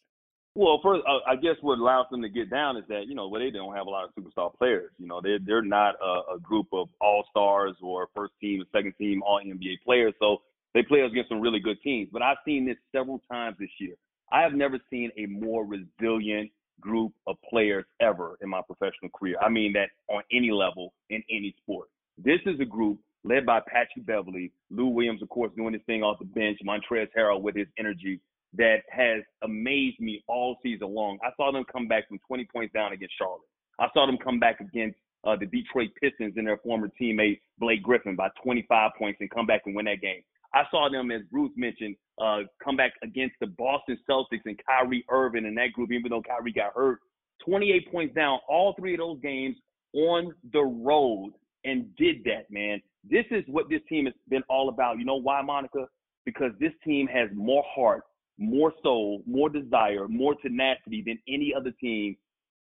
Speaker 8: Well, first, uh, I guess what allows them to get down is that you know, well, they don't have a lot of superstar players. You know, they're they're not a, a group of all stars or first team, second team, all NBA players. So they play against some really good teams. But I've seen this several times this year. I have never seen a more resilient group of players ever in my professional career. I mean that on any level in any sport. This is a group led by Patrick Beverley, Lou Williams, of course, doing his thing off the bench, Montrezl Harrell with his energy that has amazed me all season long. I saw them come back from 20 points down against Charlotte. I saw them come back against uh, the Detroit Pistons and their former teammate Blake Griffin by 25 points and come back and win that game. I saw them, as Bruce mentioned, uh, come back against the Boston Celtics and Kyrie Irving and that group, even though Kyrie got hurt. 28 points down, all three of those games on the road and did that, man. This is what this team has been all about. You know why, Monica? Because this team has more heart, more soul, more desire, more tenacity than any other team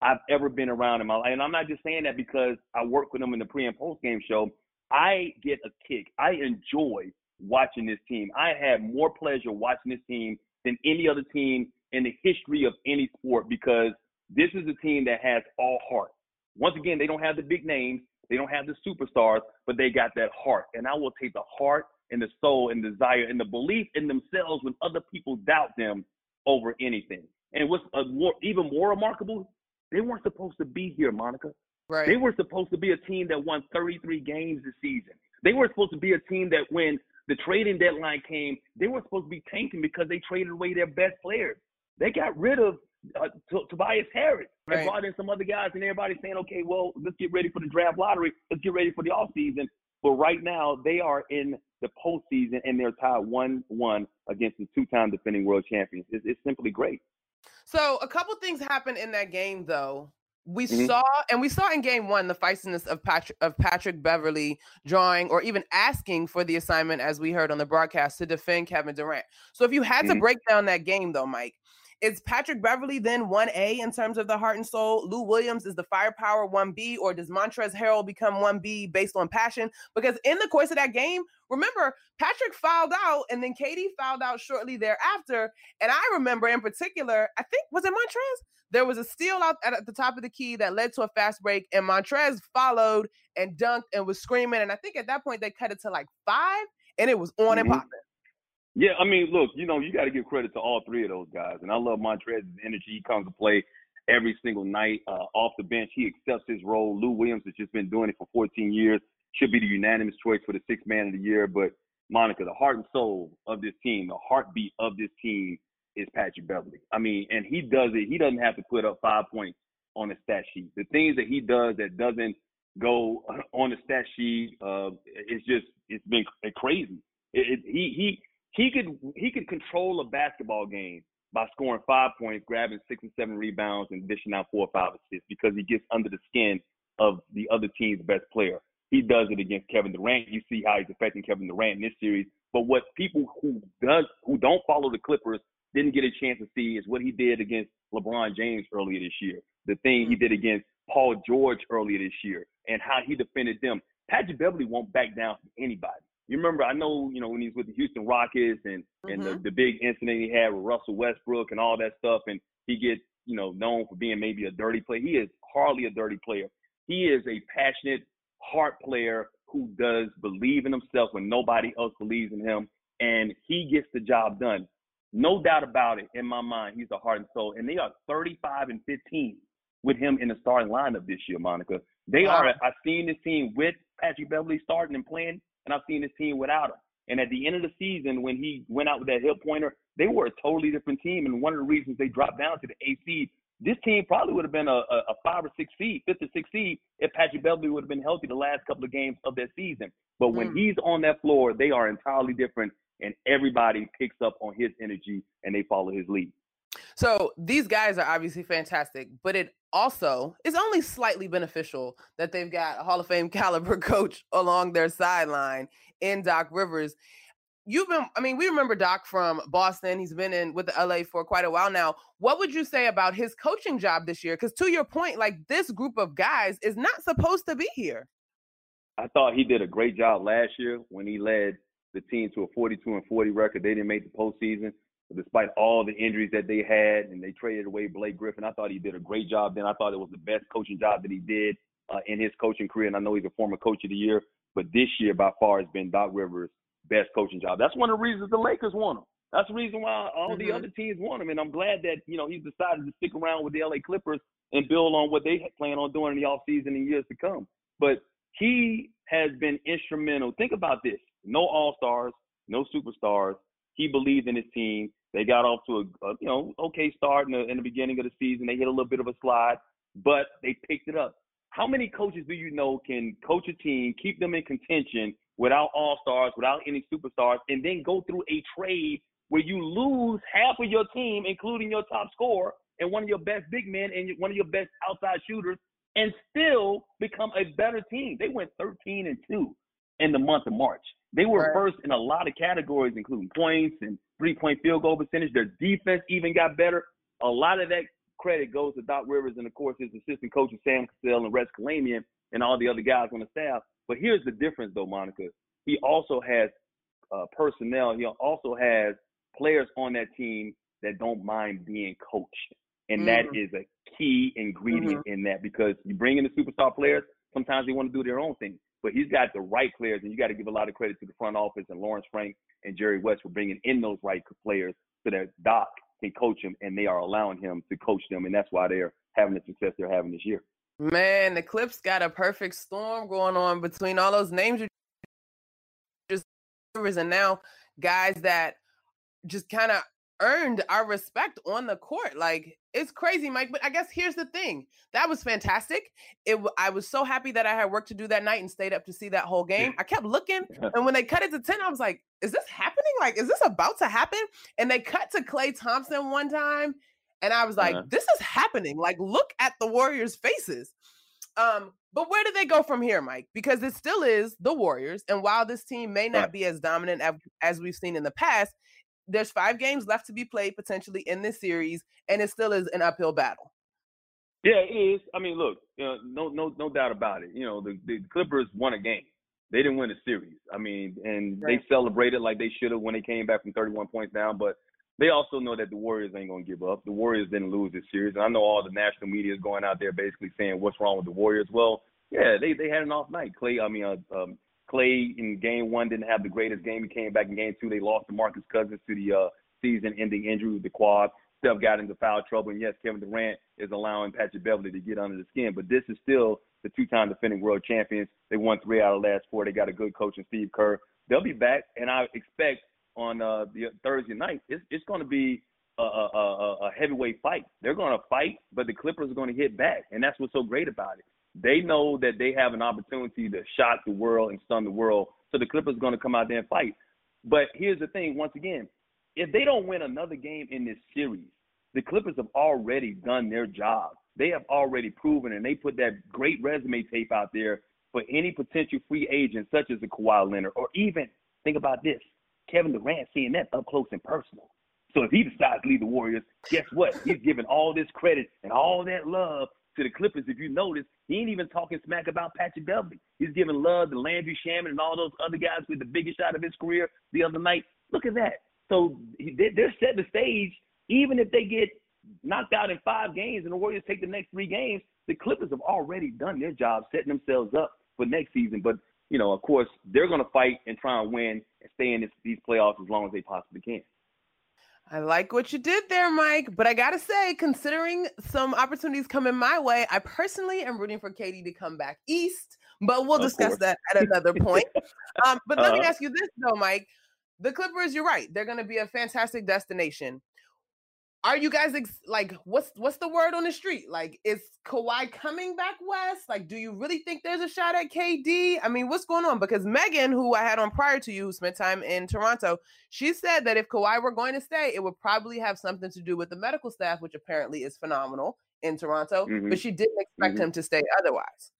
Speaker 8: I've ever been around in my life. And I'm not just saying that because I work with them in the pre and post game show. I get a kick. I enjoy watching this team. I had more pleasure watching this team than any other team in the history of any sport because this is a team that has all heart. Once again, they don't have the big names, they don't have the superstars, but they got that heart. And I will take the heart and the soul and desire and the belief in themselves when other people doubt them over anything. And what's more, even more remarkable, they weren't supposed to be here, Monica.
Speaker 3: Right.
Speaker 8: They were supposed to be a team that won 33 games this season. They were supposed to be a team that when the trading deadline came, they were supposed to be tanking because they traded away their best players. They got rid of uh, T- Tobias Harris and
Speaker 3: Right.
Speaker 8: brought in some other guys, and everybody's saying, okay, well, let's get ready for the draft lottery. Let's get ready for the off season. But right now, they are in the postseason, and they're tied one-one against the two-time defending world champions. It's, it's simply great.
Speaker 3: So a couple things happened in that game, though. We
Speaker 8: Mhm.
Speaker 3: saw, and we saw in game one, the feistiness of Patrick of Patrick Beverley drawing or even asking for the assignment, as we heard on the broadcast, to defend Kevin Durant. So if you had to
Speaker 8: Mhm.
Speaker 3: break down that game, though, Mike, is Patrick Beverley then one A in terms of the heart and soul? Lou Williams is the firepower one B, or does Montrezl Harrell become one B based on passion? Because in the course of that game, remember Patrick fouled out, and then KD fouled out shortly thereafter. And I remember in particular, I think was it Montrez? There was a steal out at, the top of the key that led to a fast break, and Montrez followed and dunked and was screaming. And I think at that point they cut it to like five, and it was on and
Speaker 8: Mhm.
Speaker 3: popping.
Speaker 8: Yeah, I mean, look, you know, you got to give credit to all three of those guys, and I love Montrez's energy. He comes to play every single night uh, off the bench. He accepts his role. Lou Williams has just been doing it for 14 years. Should be the unanimous choice for the sixth man of the year. But Monica, the heart and soul of this team, the heartbeat of this team is Patrick Beverley. I mean, and he does it. He doesn't have to put up five points on the stat sheet. The things that he does that doesn't go [laughs] on the stat sheet, uh, it's just it's been crazy. It, it, he he he could he could control a basketball game by scoring five points, grabbing six or seven rebounds, and dishing out four or five assists because he gets under the skin of the other team's best player. He does it against Kevin Durant. You see how he's affecting Kevin Durant in this series. But what people who does who don't follow the Clippers didn't get a chance to see is what he did against LeBron James earlier this year. The thing he mm. did against Paul George earlier this year and how he defended them. Patrick Beverley won't back down from anybody. You remember, I know, you know, when he's with the Houston Rockets and and the,
Speaker 3: Mhm.
Speaker 8: the big incident he had with Russell Westbrook and all that stuff, and he gets, you know, known for being maybe a dirty player. He is hardly a dirty player. He is a passionate, heart player who does believe in himself when nobody else believes in him, and he gets the job done. No doubt about it in my mind, he's the heart and soul. And they are 35 and 15 with him in the starting lineup this year, Monica. They
Speaker 3: Wow.
Speaker 8: are. I've seen this team with Patrick Beverley starting and playing, and I've seen this team without him. And at the end of the season, when he went out with that hip pointer, they were a totally different team. And one of the reasons they dropped down to the eighth seed, this team probably would have been a, a, a five or six seed, fifth or sixth seed, if Patrick Beverley would have been healthy the last couple of games of that season. But when
Speaker 3: Mm.
Speaker 8: he's on that floor, they are entirely different, and everybody picks up on his energy and they follow his lead.
Speaker 3: So these guys are obviously fantastic, but it also is only slightly beneficial that they've got a Hall of Fame [laughs] caliber coach along their sideline in Doc Rivers. you've been I mean, we remember Doc from Boston. He's been in with the LA for quite a while now. What would you say about his coaching job this year? Because to your point, like this group of guys is not supposed to be here.
Speaker 8: I thought he did a great job last year when he led the team to a 42 and 40 record. They didn't make the postseason, despite all the injuries that they had, and they traded away Blake Griffin. I thought he did a great job. Then I thought it was the best coaching job that he did uh, in his coaching career, and I know he's a former coach of the year. But this year, by far, has been Doc Rivers' best coaching job. That's one of the reasons the Lakers won him. That's the reason why all mm-hmm. the other teams want him. And I'm glad that, you know, he's decided to stick around with the LA Clippers and build on what they plan on doing in the offseason and years to come. But he has been instrumental. Think about this. No all-stars, no superstars. He believed in his team. They got off to a, a you know okay start in the, in the beginning of the season. They hit a little bit of a slide, but they picked it up. How many coaches do you know can coach a team, keep them in contention without all stars, without any superstars, and then go through a trade where you lose half of your team, including your top scorer and one of your best big men and one of your best outside shooters, and still become a better team? They went 13 and 2 in the month of March. They were first in a lot of categories, including points and three point field goal percentage. Their defense even got better. A lot of that credit goes to Doc Rivers and, of course, his assistant coaches, Sam Cassell and Rex Kalamian, and all the other guys on the staff. But here's the difference, though, Monica. He also has uh, personnel. He also has players on that team that don't mind being coached. And mm-hmm. that is a key ingredient mm-hmm. in that because you bring in the superstar players, sometimes they want to do their own thing. But he's got the right players, and you got to give a lot of credit to the front office and Lawrence Frank and Jerry West for bringing in those right players so that Doc can coach them, and they are allowing him to coach them, and that's why they're having the success they're having this year.
Speaker 3: Man, the Clips got a perfect storm going on between all those names just and now guys that just kind of earned our respect on the court. Like it's crazy, Mike. But I guess here's the thing: that was fantastic. It I was so happy that I had work to do that night and stayed up to see that whole game. I kept looking, [laughs] and when they cut it to ten, I was like, "Is this happening? Like, is this about to happen?" And they cut to Klay Thompson one time, and I was like, uh-huh. "This is happening! Like, look at the Warriors' faces." Um, but where do they go from here, Mike? Because it still is the Warriors, and while this team may not be as dominant as, as we've seen in the past, there's five games left to be played potentially in this series, and it still is an uphill battle.
Speaker 8: Yeah, it is. I mean, look, you know, no, no, no doubt about it. You know, the, the Clippers won a game. They didn't win a series. I mean, and right. they celebrated like they should have when they came back from 31 points down. But they also know that the Warriors ain't gonna give up. The Warriors didn't lose this series. And I know all the national media is going out there basically saying what's wrong with the Warriors. Well, yeah, they they had an off night. Klay, I mean, uh, um, Klay in game one didn't have the greatest game. He came back in game two. They lost to Marcus Cousins to the uh, season-ending injury with the quad. Steph got into foul trouble, and yes, Kevin Durant is allowing Patrick Beverley to get under the skin. But this is still the two-time defending world champions. They won three out of the last four. They got a good coach in Steve Kerr. They'll be back, and I expect on uh, the Thursday night it's, it's going to be a, a, a, a heavyweight fight. They're going to fight, but the Clippers are going to hit back, and that's what's so great about it. They know that they have an opportunity to shock the world and stun the world. So the Clippers are going to come out there and fight. But here's the thing, once again, if they don't win another game in this series, the Clippers have already done their job. They have already proven, and they put that great resume tape out there for any potential free agent, such as a Kawhi Leonard, or even think about this: Kevin Durant seeing that up close and personal. So if he decides to leave the Warriors, guess what? He's giving all this credit and all that love to the Clippers, if you notice, he ain't even talking smack about Patrick Beverley. He's giving love to Landry Shamet and all those other guys with the biggest shot of his career the other night. Look at that. So they're setting the stage. Even if they get knocked out in five games and the Warriors take the next three games, the Clippers have already done their job setting themselves up for next season. But, you know, of course, they're going to fight and try and win and stay in this, these playoffs as long as they possibly can.
Speaker 3: I like what you did there, Mike. But I gotta say, considering some opportunities coming my way, I personally am rooting for KD to come back east. But we'll discuss that at another point. [laughs] um, but let uh-huh. me ask you this though, Mike. The Clippers, you're right. They're going to be a fantastic destination are you guys ex- like what's what's the word on the street? Like is Kawhi coming back west? Like do you really think there's a shot at KD? I mean, what's going on? Because Meghan, who I had on prior to you, who spent time in Toronto, she said that if Kawhi were going to stay, it would probably have something to do with the medical staff, which apparently is phenomenal in Toronto, mm-hmm. but she didn't expect mm-hmm. him to stay otherwise.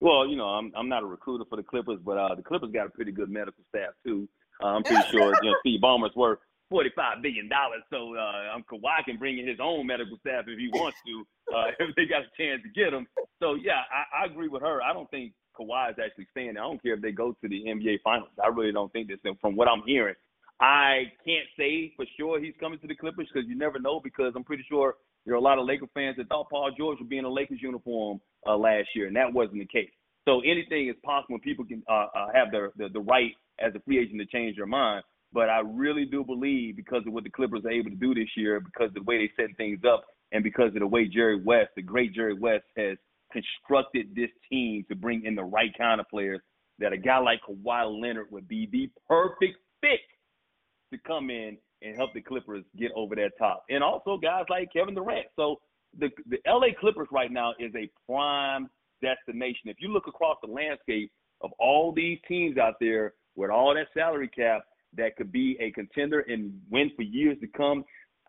Speaker 8: Well, you know, I'm I'm not a recruiter for the Clippers, but uh, the Clippers got a pretty good medical staff too. Uh, I'm [laughs] pretty sure you know Steve Ballmer's worth forty-five billion dollars, so uh, um, Kawhi can bring in his own medical staff if he wants to, uh, [laughs] if they got a chance to get him. So yeah, I, I agree with her. I don't think Kawhi is actually staying there. I don't care if they go to the NBA Finals. I really don't think this. From what I'm hearing, I can't say for sure he's coming to the Clippers because you never know. Because I'm pretty sure there are a lot of Laker fans that thought Paul George would be in a Lakers uniform uh, last year, and that wasn't the case. So anything is possible. People can uh, uh, have the, the the right as a free agent to change their mind. But I really do believe because of what the Clippers are able to do this year, because of the way they set things up, and because of the way Jerry West, the great Jerry West, has constructed this team to bring in the right kind of players, that a guy like Kawhi Leonard would be the perfect fit to come in and help the Clippers get over that top. And also guys like Kevin Durant. So the the LA Clippers right now is a prime destination. If you look across the landscape of all these teams out there with all that salary cap that could be a contender and win for years to come.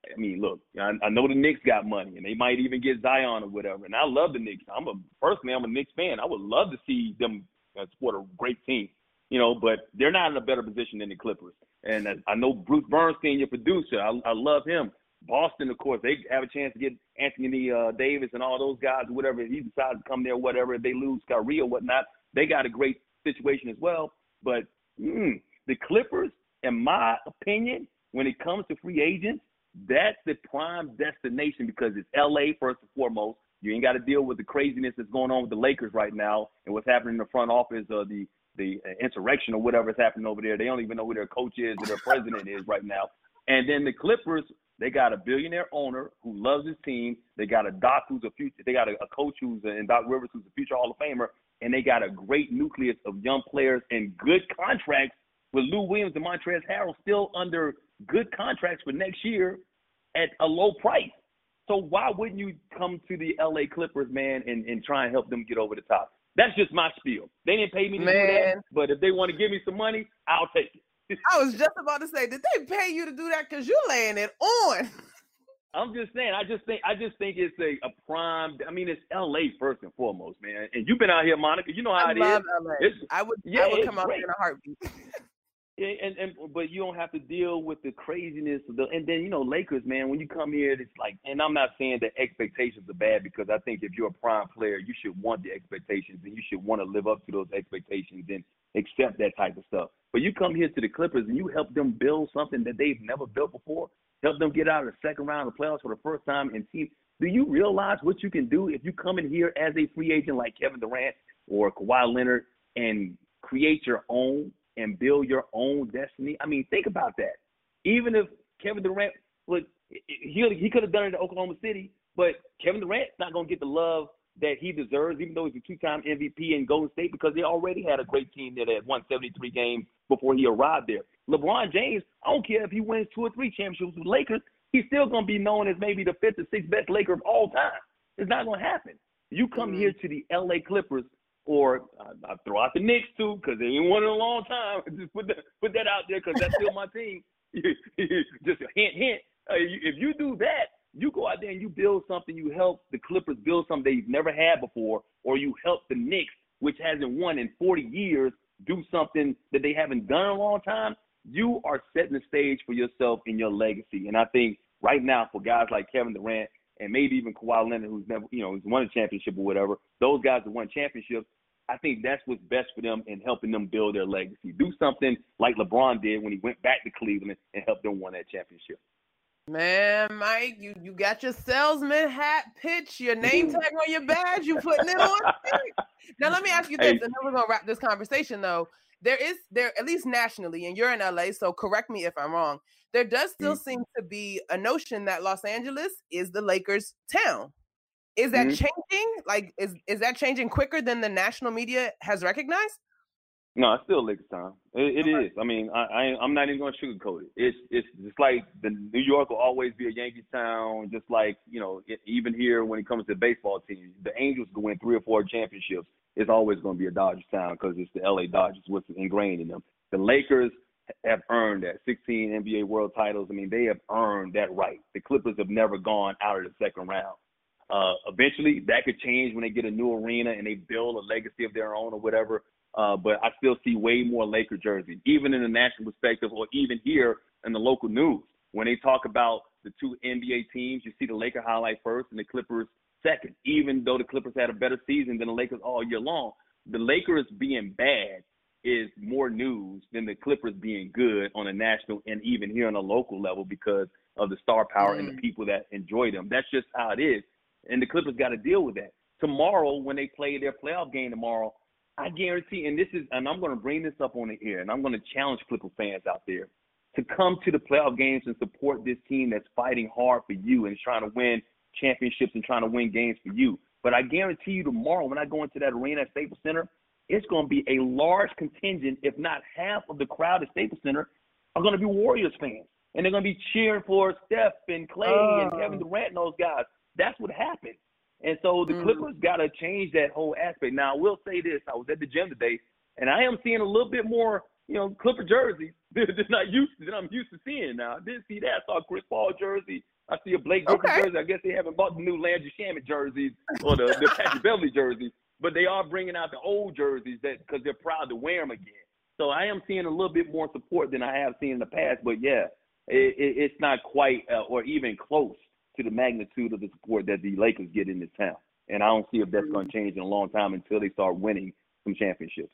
Speaker 8: I mean, look, I, I know the Knicks got money and they might even get Zion or whatever. And I love the Knicks. I'm a personally, I'm a Knicks fan. I would love to see them uh, support a great team, you know. But they're not in a better position than the Clippers. And I know Bruce Bernstein, your producer. I, I love him. Boston, of course, they have a chance to get Anthony uh, Davis and all those guys, whatever. If he decides to come there, whatever. If they lose Kyrie or whatnot, they got a great situation as well. But mm, the Clippers, in my opinion, when it comes to free agents, that's the prime destination because it's LA first and foremost. You ain't got to deal with the craziness that's going on with the Lakers right now and what's happening in the front office or the the insurrection or whatever is happening over there. They don't even know who their coach is or their president is right now. And then the Clippers, they got a billionaire owner who loves his team. They got a doc who's a future. They got a, a coach who's and Doc Rivers who's a future Hall of Famer, and they got a great nucleus of young players and good contracts with Lou Williams and Montrezl Harrell still under good contracts for next year at a low price. So why wouldn't you come to the LA Clippers, man, and, and try and help them get over the top? That's just my spiel. They didn't pay me to man. do that, but if they want to give me some money, I'll take it. [laughs]
Speaker 3: I was just about to say, did they pay you to do that? Because you're laying it on. [laughs]
Speaker 8: I'm just saying. I just think. I just think it's a, a prime. I mean, it's L.A. first and foremost, man. And you've been out here, Monica. You know how
Speaker 3: I
Speaker 8: it
Speaker 3: love
Speaker 8: is.
Speaker 3: LA. It's, I would. Yeah, I would come out here in a heartbeat. [laughs]
Speaker 8: and, and but you don't have to deal with the craziness of the and then you know Lakers man when you come here it's like and I'm not saying that expectations are bad because I think if you're a prime player you should want the expectations and you should want to live up to those expectations and accept that type of stuff. But you come here to the Clippers and you help them build something that they've never built before, help them get out of the second round of the playoffs for the first time and see do you realize what you can do if you come in here as a free agent like Kevin Durant or Kawhi Leonard and create your own and build your own destiny. I mean, think about that. Even if Kevin Durant would, he he could have done it in Oklahoma City, but Kevin Durant's not going to get the love that he deserves, even though he's a two-time MVP in Golden State, because they already had a great team that had won 73 games before he arrived there. LeBron James, I don't care if he wins two or three championships with Lakers, he's still going to be known as maybe the fifth or sixth best Laker of all time. It's not going to happen. You come mm-hmm. here to the LA Clippers or I, I throw out the Knicks too because they ain't won in a long time. [laughs] Just put that put that out there because that's still my team. [laughs] Just a hint, hint. Uh, if you do that, you go out there and you build something. You help the Clippers build something they've never had before, or you help the Knicks, which hasn't won in 40 years, do something that they haven't done in a long time. You are setting the stage for yourself and your legacy. And I think right now for guys like Kevin Durant and maybe even Kawhi Leonard, who's never, you know, who's won a championship or whatever. Those guys that won championships, I think that's what's best for them in helping them build their legacy. Do something like LeBron did when he went back to Cleveland and helped them win that championship.
Speaker 3: Man, Mike, you, you got your salesman hat, pitch, your name tag on your badge, you putting it on. [laughs] now let me ask you this, hey. and then we're gonna wrap this conversation though. There is there at least nationally, and you're in LA, so correct me if I'm wrong there does still mm-hmm. seem to be a notion that Los Angeles is the Lakers town. Is that mm-hmm. changing? Like, is is that changing quicker than the national media has recognized?
Speaker 8: No, it's still Lakers town. It, it okay. is. I mean, I, I am not even going to sugarcoat it. It's it's just like the New York will always be a Yankee town. Just like you know, it, even here when it comes to baseball teams, the Angels go win three or four championships. It's always going to be a Dodgers town because it's the LA Dodgers. What's ingrained in them. The Lakers have earned that 16 NBA world titles. I mean, they have earned that right. The Clippers have never gone out of the second round. Uh, eventually, that could change when they get a new arena and they build a legacy of their own or whatever. Uh, but I still see way more Laker jerseys, even in the national perspective, or even here in the local news. When they talk about the two NBA teams, you see the Laker highlight first and the Clippers second. Even though the Clippers had a better season than the Lakers all year long, the Lakers being bad is more news than the Clippers being good on a national and even here on a local level because of the star power mm. and the people that enjoy them. That's just how it is. And the Clippers got to deal with that. Tomorrow, when they play their playoff game tomorrow, I guarantee, and this is, and I'm going to bring this up on the air, and I'm going to challenge Clipper fans out there to come to the playoff games and support this team that's fighting hard for you and trying to win championships and trying to win games for you. But I guarantee you tomorrow when I go into that arena at Staples Center, it's going to be a large contingent, if not half of the crowd at Staples Center, are going to be Warriors fans. And they're going to be cheering for Steph and Klay and Kevin oh. Durant and those guys. That's what happened. And so the mm. Clippers got to change that whole aspect. Now, I will say this. I was at the gym today, and I am seeing a little bit more, you know, Clipper jerseys [laughs] than, I used to, than I'm used to seeing now. I did see that. I saw a Chris Paul jersey. I see a Blake Griffin okay. jersey. I guess they haven't bought the new Landry Shamet jerseys or the, the Patrick Beverley jerseys, but they are bringing out the old jerseys that because they're proud to wear them again. So I am seeing a little bit more support than I have seen in the past. But yeah, it, it, it's not quite uh, or even close to the magnitude of the support that the Lakers get in this town. And I don't see if that's going to change in a long time until they start winning some championships.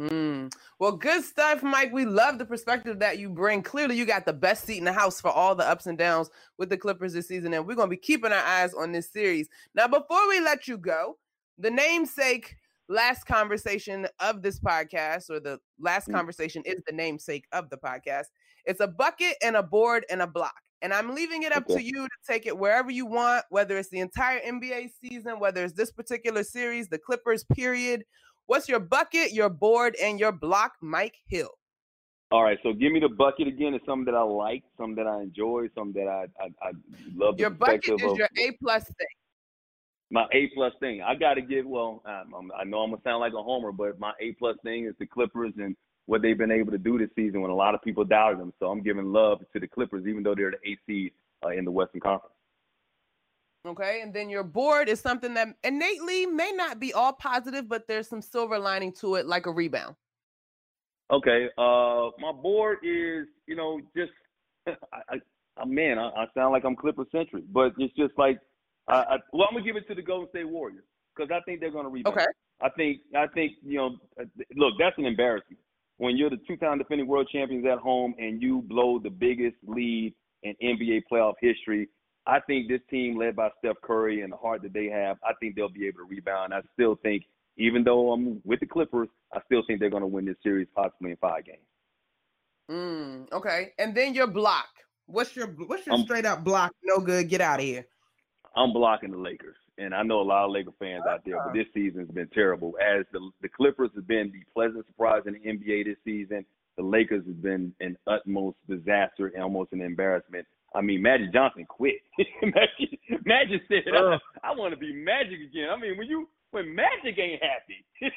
Speaker 3: Mm. Well, good stuff, Mike. We love the perspective that you bring. Clearly, you got the best seat in the house for all the ups and downs with the Clippers this season, and we're going to be keeping our eyes on this series. Now, before we let you go, the namesake last conversation of this podcast, or the last mm. conversation is the namesake of the podcast. It's a bucket and a board and a block. And I'm leaving it up okay. to you to take it wherever you want, whether it's the entire NBA season, whether it's this particular series, the Clippers, period. What's your bucket, your board, and your block, Mike Hill?
Speaker 8: All right, so give me the bucket again. It's something that I like, something that I enjoy, something that I I, I love.
Speaker 3: Your bucket is your A plus thing.
Speaker 8: My A plus thing. I got to give. Well, um, I know I'm gonna sound like a homer, but my A plus thing is the Clippers and what they've been able to do this season when a lot of people doubted them. So I'm giving love to the Clippers, even though they're the AC uh, in the Western Conference.
Speaker 3: Okay, and then your board is something that innately may not be all positive, but there's some silver lining to it, like a rebound.
Speaker 8: Okay, uh, my board is, you know, just, [laughs] I, I, man, I, I sound like I'm Clipper centric, but it's just like, I, I, well, I'm gonna give it to the Golden State Warriors because I think they're gonna rebound.
Speaker 3: Okay.
Speaker 8: I think, I think, you know, look, that's an embarrassment when you're the two-time defending world champions at home and you blow the biggest lead in NBA playoff history, I think this team led by Steph Curry and the heart that they have, I think they'll be able to rebound. I still think, even though I'm with the Clippers, I still think they're going to win this series possibly in five games.
Speaker 3: Mm, okay, and then your block. What's your what's your straight up block? No good. Get out of here.
Speaker 8: I'm blocking the Lakers and I know a lot of Laker fans out there, but this season's been terrible. As the the Clippers have been the pleasant surprise in the NBA this season, the Lakers have been an utmost disaster and almost an embarrassment. I mean, Magic Johnson quit. [laughs] Magic, Magic said, uh, [laughs] "I, I want to be Magic again." I mean, when you when Magic ain't happy, [laughs]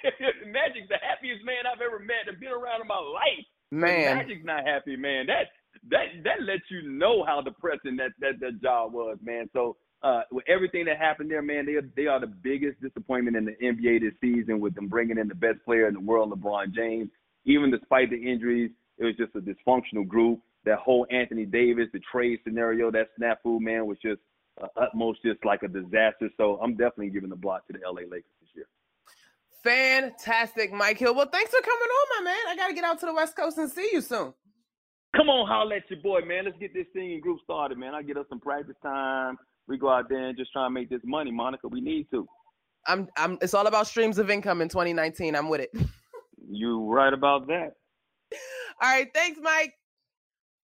Speaker 8: Magic's the happiest man I've ever met and been around in my life.
Speaker 3: Man,
Speaker 8: Magic's not happy, man. That that that lets you know how depressing that that that job was, man. So uh, with everything that happened there, man, they are, they are the biggest disappointment in the NBA this season with them bringing in the best player in the world, LeBron James. Even despite the injuries, it was just a dysfunctional group. That whole Anthony Davis, the trade scenario, that snafu, man, was just uh, utmost just like a disaster. So I'm definitely giving the block to the LA Lakers this year.
Speaker 3: Fantastic, Mike Hill. Well, thanks for coming on, my man. I got to get out to the West Coast and see you soon.
Speaker 8: Come on, holla at your boy, man. Let's get this singing group started, man. I get us some practice time we go out there and just try and make this money, Monica. We need to.
Speaker 3: I'm I'm it's all about streams of income in 2019. I'm with it. [laughs]
Speaker 8: you right about that.
Speaker 3: All right, thanks, Mike.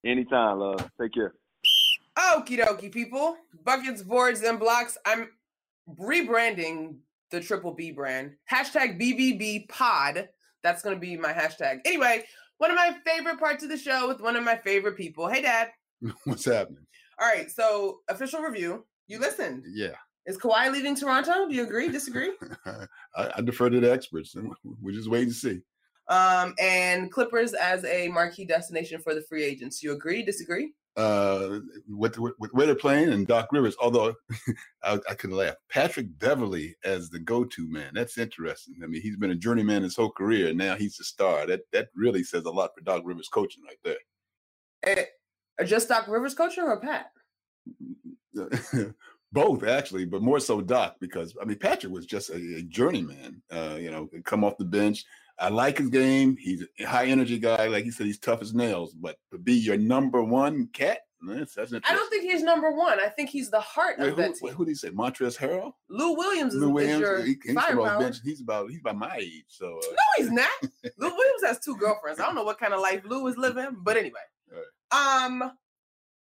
Speaker 8: Anytime, love. Take care.
Speaker 3: Okie dokie, people. Buckets, boards, and blocks. I'm rebranding the Triple B brand. Hashtag BBB Pod. That's going to be my hashtag. Anyway, one of my favorite parts of the show with one of my favorite people. Hey, Dad. [laughs]
Speaker 9: What's happening?
Speaker 3: All right, so official review. You listened.
Speaker 9: Yeah.
Speaker 3: Is Kawhi leaving Toronto? Do you agree? Disagree? [laughs]
Speaker 9: I, I, defer to the experts. [laughs] We're just waiting to see.
Speaker 3: Um, and Clippers as a marquee destination for the free agents. You agree? Disagree?
Speaker 9: uh, with, with, with where they're playing and Doc Rivers. Although [laughs] I, I could laugh, Patrick Beverley as the go-to man. That's interesting. I mean, he's been a journeyman his whole career, and now he's a star. That that really says a lot for Doc Rivers coaching right there.
Speaker 3: Eh, just Doc Rivers coaching or Pat? [laughs]
Speaker 9: Both actually, but more so Doc because I mean Patrick was just a, a journeyman. Uh, you know, come off the bench. I like his game. He's a high energy guy. Like he said, he's tough as nails. But to be your number one cat, that's, that's
Speaker 3: I don't think he's number one. I think he's the heart
Speaker 9: Wait,
Speaker 3: of
Speaker 9: who,
Speaker 3: that team.
Speaker 9: who did he say? Montrezl Harrell?
Speaker 3: Lou Williams is,
Speaker 9: Lou
Speaker 3: is
Speaker 9: Williams.
Speaker 3: your
Speaker 9: he, he's,
Speaker 3: firepower.
Speaker 9: bench. he's about he's about my age. So uh,
Speaker 3: No, he's not. [laughs] Lou Williams has two girlfriends. I don't know what kind of life Lou is living, but anyway. Um,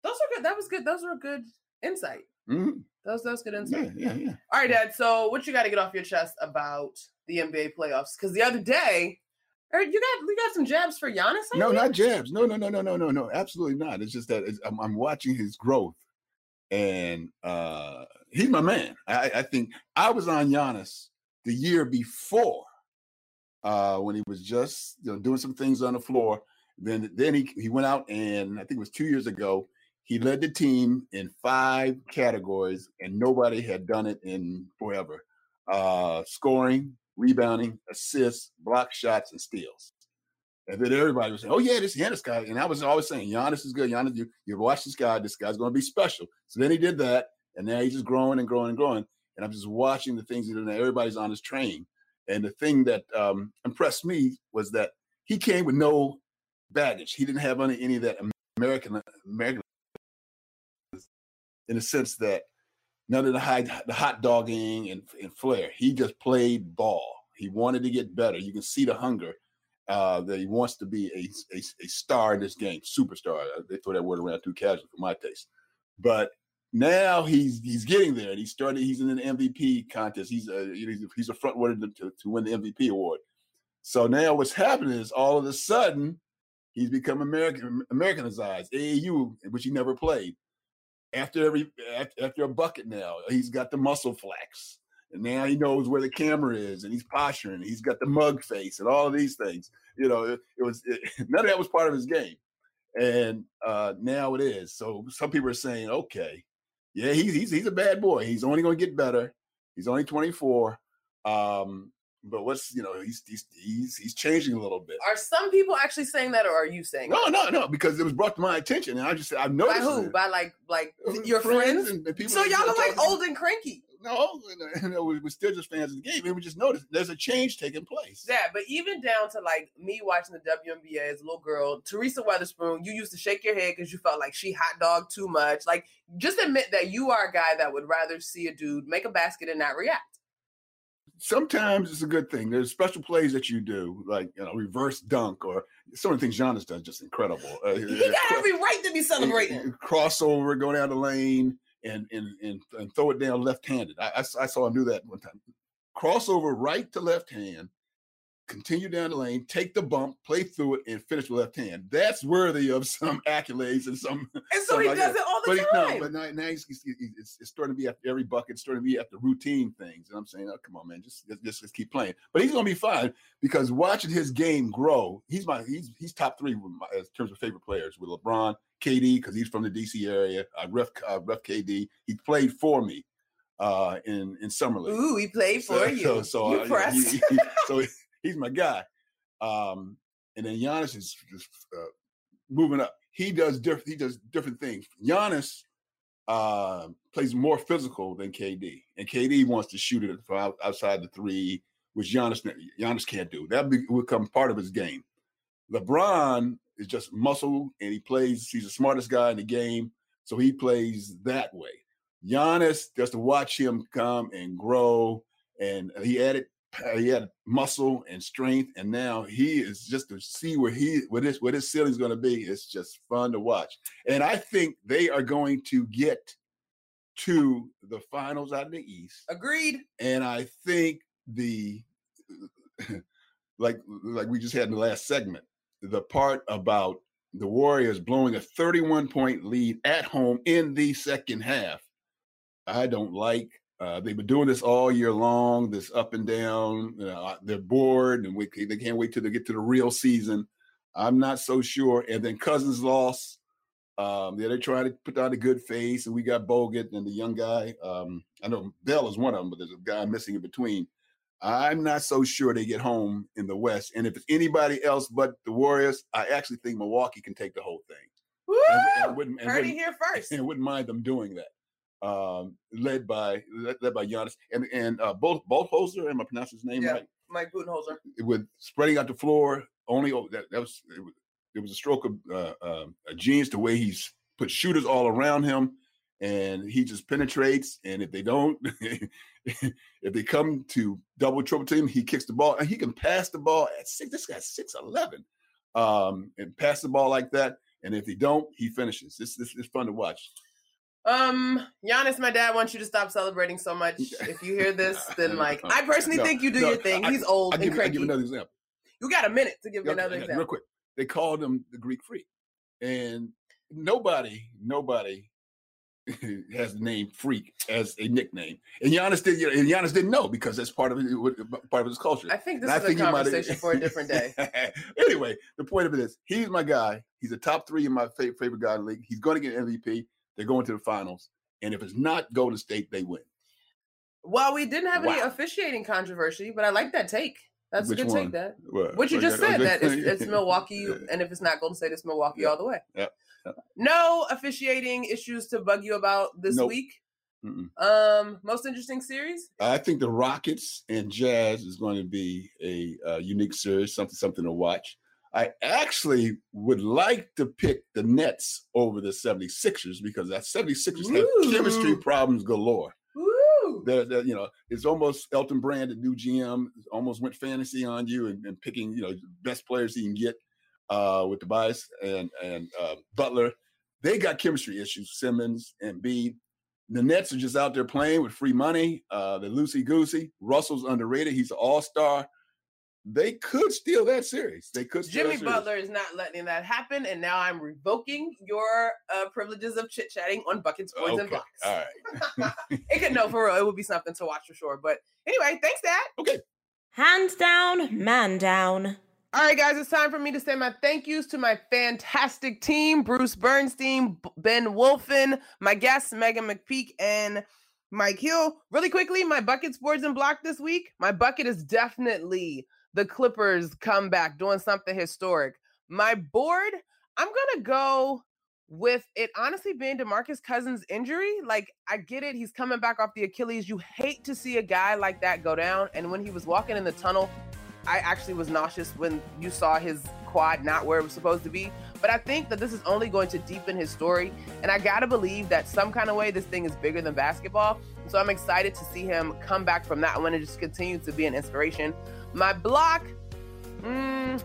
Speaker 3: those are good. That was good. Those were good insight.
Speaker 9: mhm.
Speaker 3: Those those good insight.
Speaker 9: yeah, yeah, yeah.
Speaker 3: All right, Dad. So what you got to get off your chest about the NBA playoffs? Because the other day, er, you got you got some jabs for Giannis. I
Speaker 9: No,
Speaker 3: think?
Speaker 9: not jabs. No, no, no, no, no, no, no. Absolutely not. It's just that it's, I'm, I'm watching his growth, and uh he's my man. I, I think I was on Giannis the year before, uh, when he was just you know doing some things on the floor. Then then he he went out and I think it was two years ago. He led the team in five categories, and nobody had done it in forever. Uh, scoring, rebounding, assists, block shots, and steals. And then everybody was saying, "Oh yeah, this Giannis guy," and I was always saying, "Giannis is good. Giannis, you you watch this guy. This guy's going to be special." So then he did that, and now he's just growing and growing and growing. And I'm just watching the things that everybody's on his train. And the thing that um, impressed me was that he came with no baggage. He didn't have any, any of that American American in the sense that none of the high, the hot dogging and, and flair. He just played ball. He wanted to get better. You can see the hunger uh, that he wants to be a, a, a star in this game, superstar. Uh, They throw that word around too casually for my taste. But now he's he's getting there, and he started. He's in an MVP contest. He's a he's a, he's a front runner to, to win the MVP award. So now what's happening is all of a sudden he's become American Americanized. AAU, which he never played. After every after, after a bucket now, he's got the muscle flex, and now he knows where the camera is, and he's posturing. He's got the mug face, and all of these things. You know, it, it was it, [laughs] none of that was part of his game, and uh, now it is. So some people are saying, okay, yeah, he's he's he's a bad boy. He's only going to get better. He's only 24. Um, but what's you know he's he's he's he's changing a little bit.
Speaker 3: Are some people actually saying that, or are you saying?
Speaker 9: No,
Speaker 3: that?
Speaker 9: no, no, because it was brought to my attention, and I just said
Speaker 3: I've
Speaker 9: noticed.
Speaker 3: By who?
Speaker 9: it.
Speaker 3: By like like your friends?
Speaker 9: and, and people.
Speaker 3: So y'all are like old and cranky.
Speaker 9: No, you know, we- we're still just fans of the game, and we just noticed there's a change taking place.
Speaker 3: Yeah, but even down to like me watching the WNBA as a little girl, Teresa Weatherspoon, you used to shake your head because you felt like she hot dog too much. Like, just admit that you are a guy that would rather see a dude make a basket and not react.
Speaker 9: Sometimes it's a good thing. There's special plays that you do, like you know, reverse dunk, or some of the things Giannis does, just incredible. Uh,
Speaker 3: He got every right to be celebrating.
Speaker 9: crossover, go down the lane, and and and, and throw it down left-handed. I saw him do that one time. Crossover right to left hand, continue down the lane, take the bump, play through it, and finish with left hand. That's worthy of [laughs] some accolades and some.
Speaker 3: And so he
Speaker 9: like
Speaker 3: does
Speaker 9: that.
Speaker 3: it all the
Speaker 9: but he-
Speaker 3: time.
Speaker 9: no, but now, now he's, he's, he's- it's, it's starting to be after every bucket, it's starting to be after routine things. And I'm saying, oh, come on, man, just just, just, keep playing. But he's going to be fine because watching his game grow, he's my he's he's top three my, in terms of favorite players with LeBron, KD because he's from the DC area. I ref uh, ref KD. He played for me uh, in in summer league.
Speaker 3: Ooh, he played for
Speaker 9: So-
Speaker 3: you.
Speaker 9: So, [laughs] so,
Speaker 3: you
Speaker 9: uh, he- he- so he's my guy. Um, and then Giannis is just uh, moving up. He does different. He does different things. Giannis uh, plays more physical than KD, and KD wants to shoot it from outside the three, which Giannis Giannis can't do. That become part of his game. LeBron is just muscle, and he plays. He's the smartest guy in the game, so he plays that way. Giannis, just to watch him come and grow, and he added Uh, he had muscle and strength, and now he is just to see where he where this where this ceiling's going to be. It's just fun to watch, and I think they are going to get to the finals out in the East.
Speaker 3: Agreed.
Speaker 9: And I think the [clears throat] like like we just had in the last segment, the part about the Warriors blowing a 31 point lead at home in the second half, I don't like. Uh, they've been doing this all year long, this up and down. You know, uh, they're bored and we, they can't wait till they get to the real season. I'm not so sure. And then Cousins lost. Um, yeah, they're trying to put on a good face, and we got Bogut and the young guy. Um, I know Bell is one of them, but there's a guy missing in between. I'm not so sure they get home in the West. And if it's anybody else but the Warriors, I actually think Milwaukee can take the whole thing.
Speaker 3: Woo!
Speaker 9: And, and and
Speaker 3: Heard it here [laughs] first.
Speaker 9: and wouldn't mind them doing that. Um, led by led, led by Giannis and and uh, both both Holzer. Am I pronouncing his name
Speaker 3: Yeah.
Speaker 9: right?
Speaker 3: Mike Budenholzer.
Speaker 9: With spreading out the floor, only oh, that, that was it, was it was a stroke of uh, uh, a genius the way he's put shooters all around him, and he just penetrates. And if they don't, [laughs] if they come to double triple team, he kicks the ball and he can pass the ball at six. This guy's six eleven, um, and pass the ball like that. And if they don't, he finishes. This this is fun to watch.
Speaker 3: Um, Giannis, my dad wants you to stop celebrating so much. [laughs] If you hear this, then like I personally
Speaker 9: No,
Speaker 3: think you do
Speaker 9: no,
Speaker 3: your thing.
Speaker 9: I-
Speaker 3: He's old
Speaker 9: I'll
Speaker 3: and
Speaker 9: give, you- I'll
Speaker 3: cranky.
Speaker 9: give another example.
Speaker 3: You got a minute to give me
Speaker 9: Okay,
Speaker 3: another example.
Speaker 9: Real quick. They called him the Greek freak. And nobody, nobody [laughs] has the name freak as a nickname. And Giannis did and Giannis didn't know because that's part of it, part of his culture.
Speaker 3: I think this
Speaker 9: And
Speaker 3: is a
Speaker 9: he might have-
Speaker 3: conversation for a different day. [laughs]
Speaker 9: anyway, the point of it is he's my guy. He's a top three in my fa- favorite guy in the league. He's going to get MVP. They're going to the finals. And if it's not Golden State, they win.
Speaker 3: Well, we didn't have any officiating controversy, but I like that take. That's
Speaker 9: Which
Speaker 3: a good
Speaker 9: one?
Speaker 3: take. That
Speaker 9: What,
Speaker 3: what you just said that it's, [laughs] it's Milwaukee, and if it's not Golden State, it's Milwaukee
Speaker 9: Yeah.
Speaker 3: all the way.
Speaker 9: Yeah. Yeah.
Speaker 3: No officiating issues to bug you about this
Speaker 9: Nope.
Speaker 3: week.
Speaker 9: Mm-mm.
Speaker 3: Um, most interesting series.
Speaker 9: I think the Rockets and Jazz is going to be a uh, unique series, something something to watch. I actually would like to pick the Nets over the 76ers because that 76ers have chemistry problems galore. They're, they're, you know, it's almost Elton Brand, the new GM, almost went fantasy on you and, and picking, you know, best players he can get uh, with Tobias and and uh, Butler. They got chemistry issues, Simmons and Embiid. The Nets are just out there playing with free money. Uh, they're loosey goosey. Russell's underrated. He's an all star. They could steal that series. They could. Steal
Speaker 3: Jimmy
Speaker 9: that series.
Speaker 3: Butler is not letting that happen, and now I'm revoking your uh, privileges of chit chatting on buckets, boards, and blocks.
Speaker 9: All right. [laughs] [laughs]
Speaker 3: It could no for real. It would be something to watch for sure. But anyway, thanks, Dad.
Speaker 9: Okay.
Speaker 2: Hands down, man down.
Speaker 3: All right, guys, it's time for me to say my thank yous to my fantastic team Bruce Bernstein, Ben Wolfen, my guests, Meghan McPeak, and Mike Hill. Really quickly, my buckets, boards, and block this week. My bucket is definitely the Clippers comeback, doing something historic. My board, I'm going to go with it honestly being DeMarcus Cousins' injury. Like, I get it. He's coming back off the Achilles. You hate to see a guy like that go down. And when he was walking in the tunnel, I actually was nauseous when you saw his quad not where it was supposed to be. But I think that this is only going to deepen his story. And I got to believe that some kind of way this thing is bigger than basketball. So I'm excited to see him come back from that one and just continue to be an inspiration. My block, mm,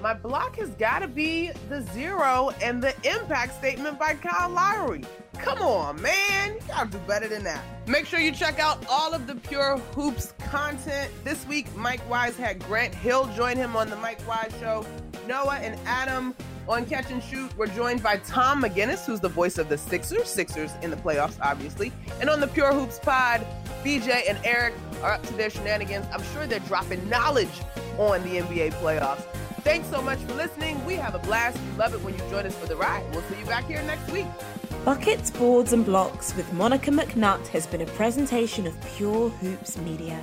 Speaker 3: my block has got to be the zero and the impact statement by Kyle Lowry. Come on, man. You gotta do better than that. Make sure you check out all of the Pure Hoops content. This week, Mike Wise had Grant Hill join him on the Mike Wise Show. Noah and Adam on Catch and Shoot we're joined by Tom McGinnis, who's the voice of the Sixers. Sixers in the playoffs, obviously. And on the Pure Hoops pod, BJ and Eric are up to their shenanigans. I'm sure they're dropping knowledge on the NBA playoffs. Thanks so much for listening. We have a blast. We love it when you join us for the ride. We'll see you back here next week.
Speaker 2: Buckets, Boards and Blocks with Monica McNutt has been a presentation of Pure Hoops Media.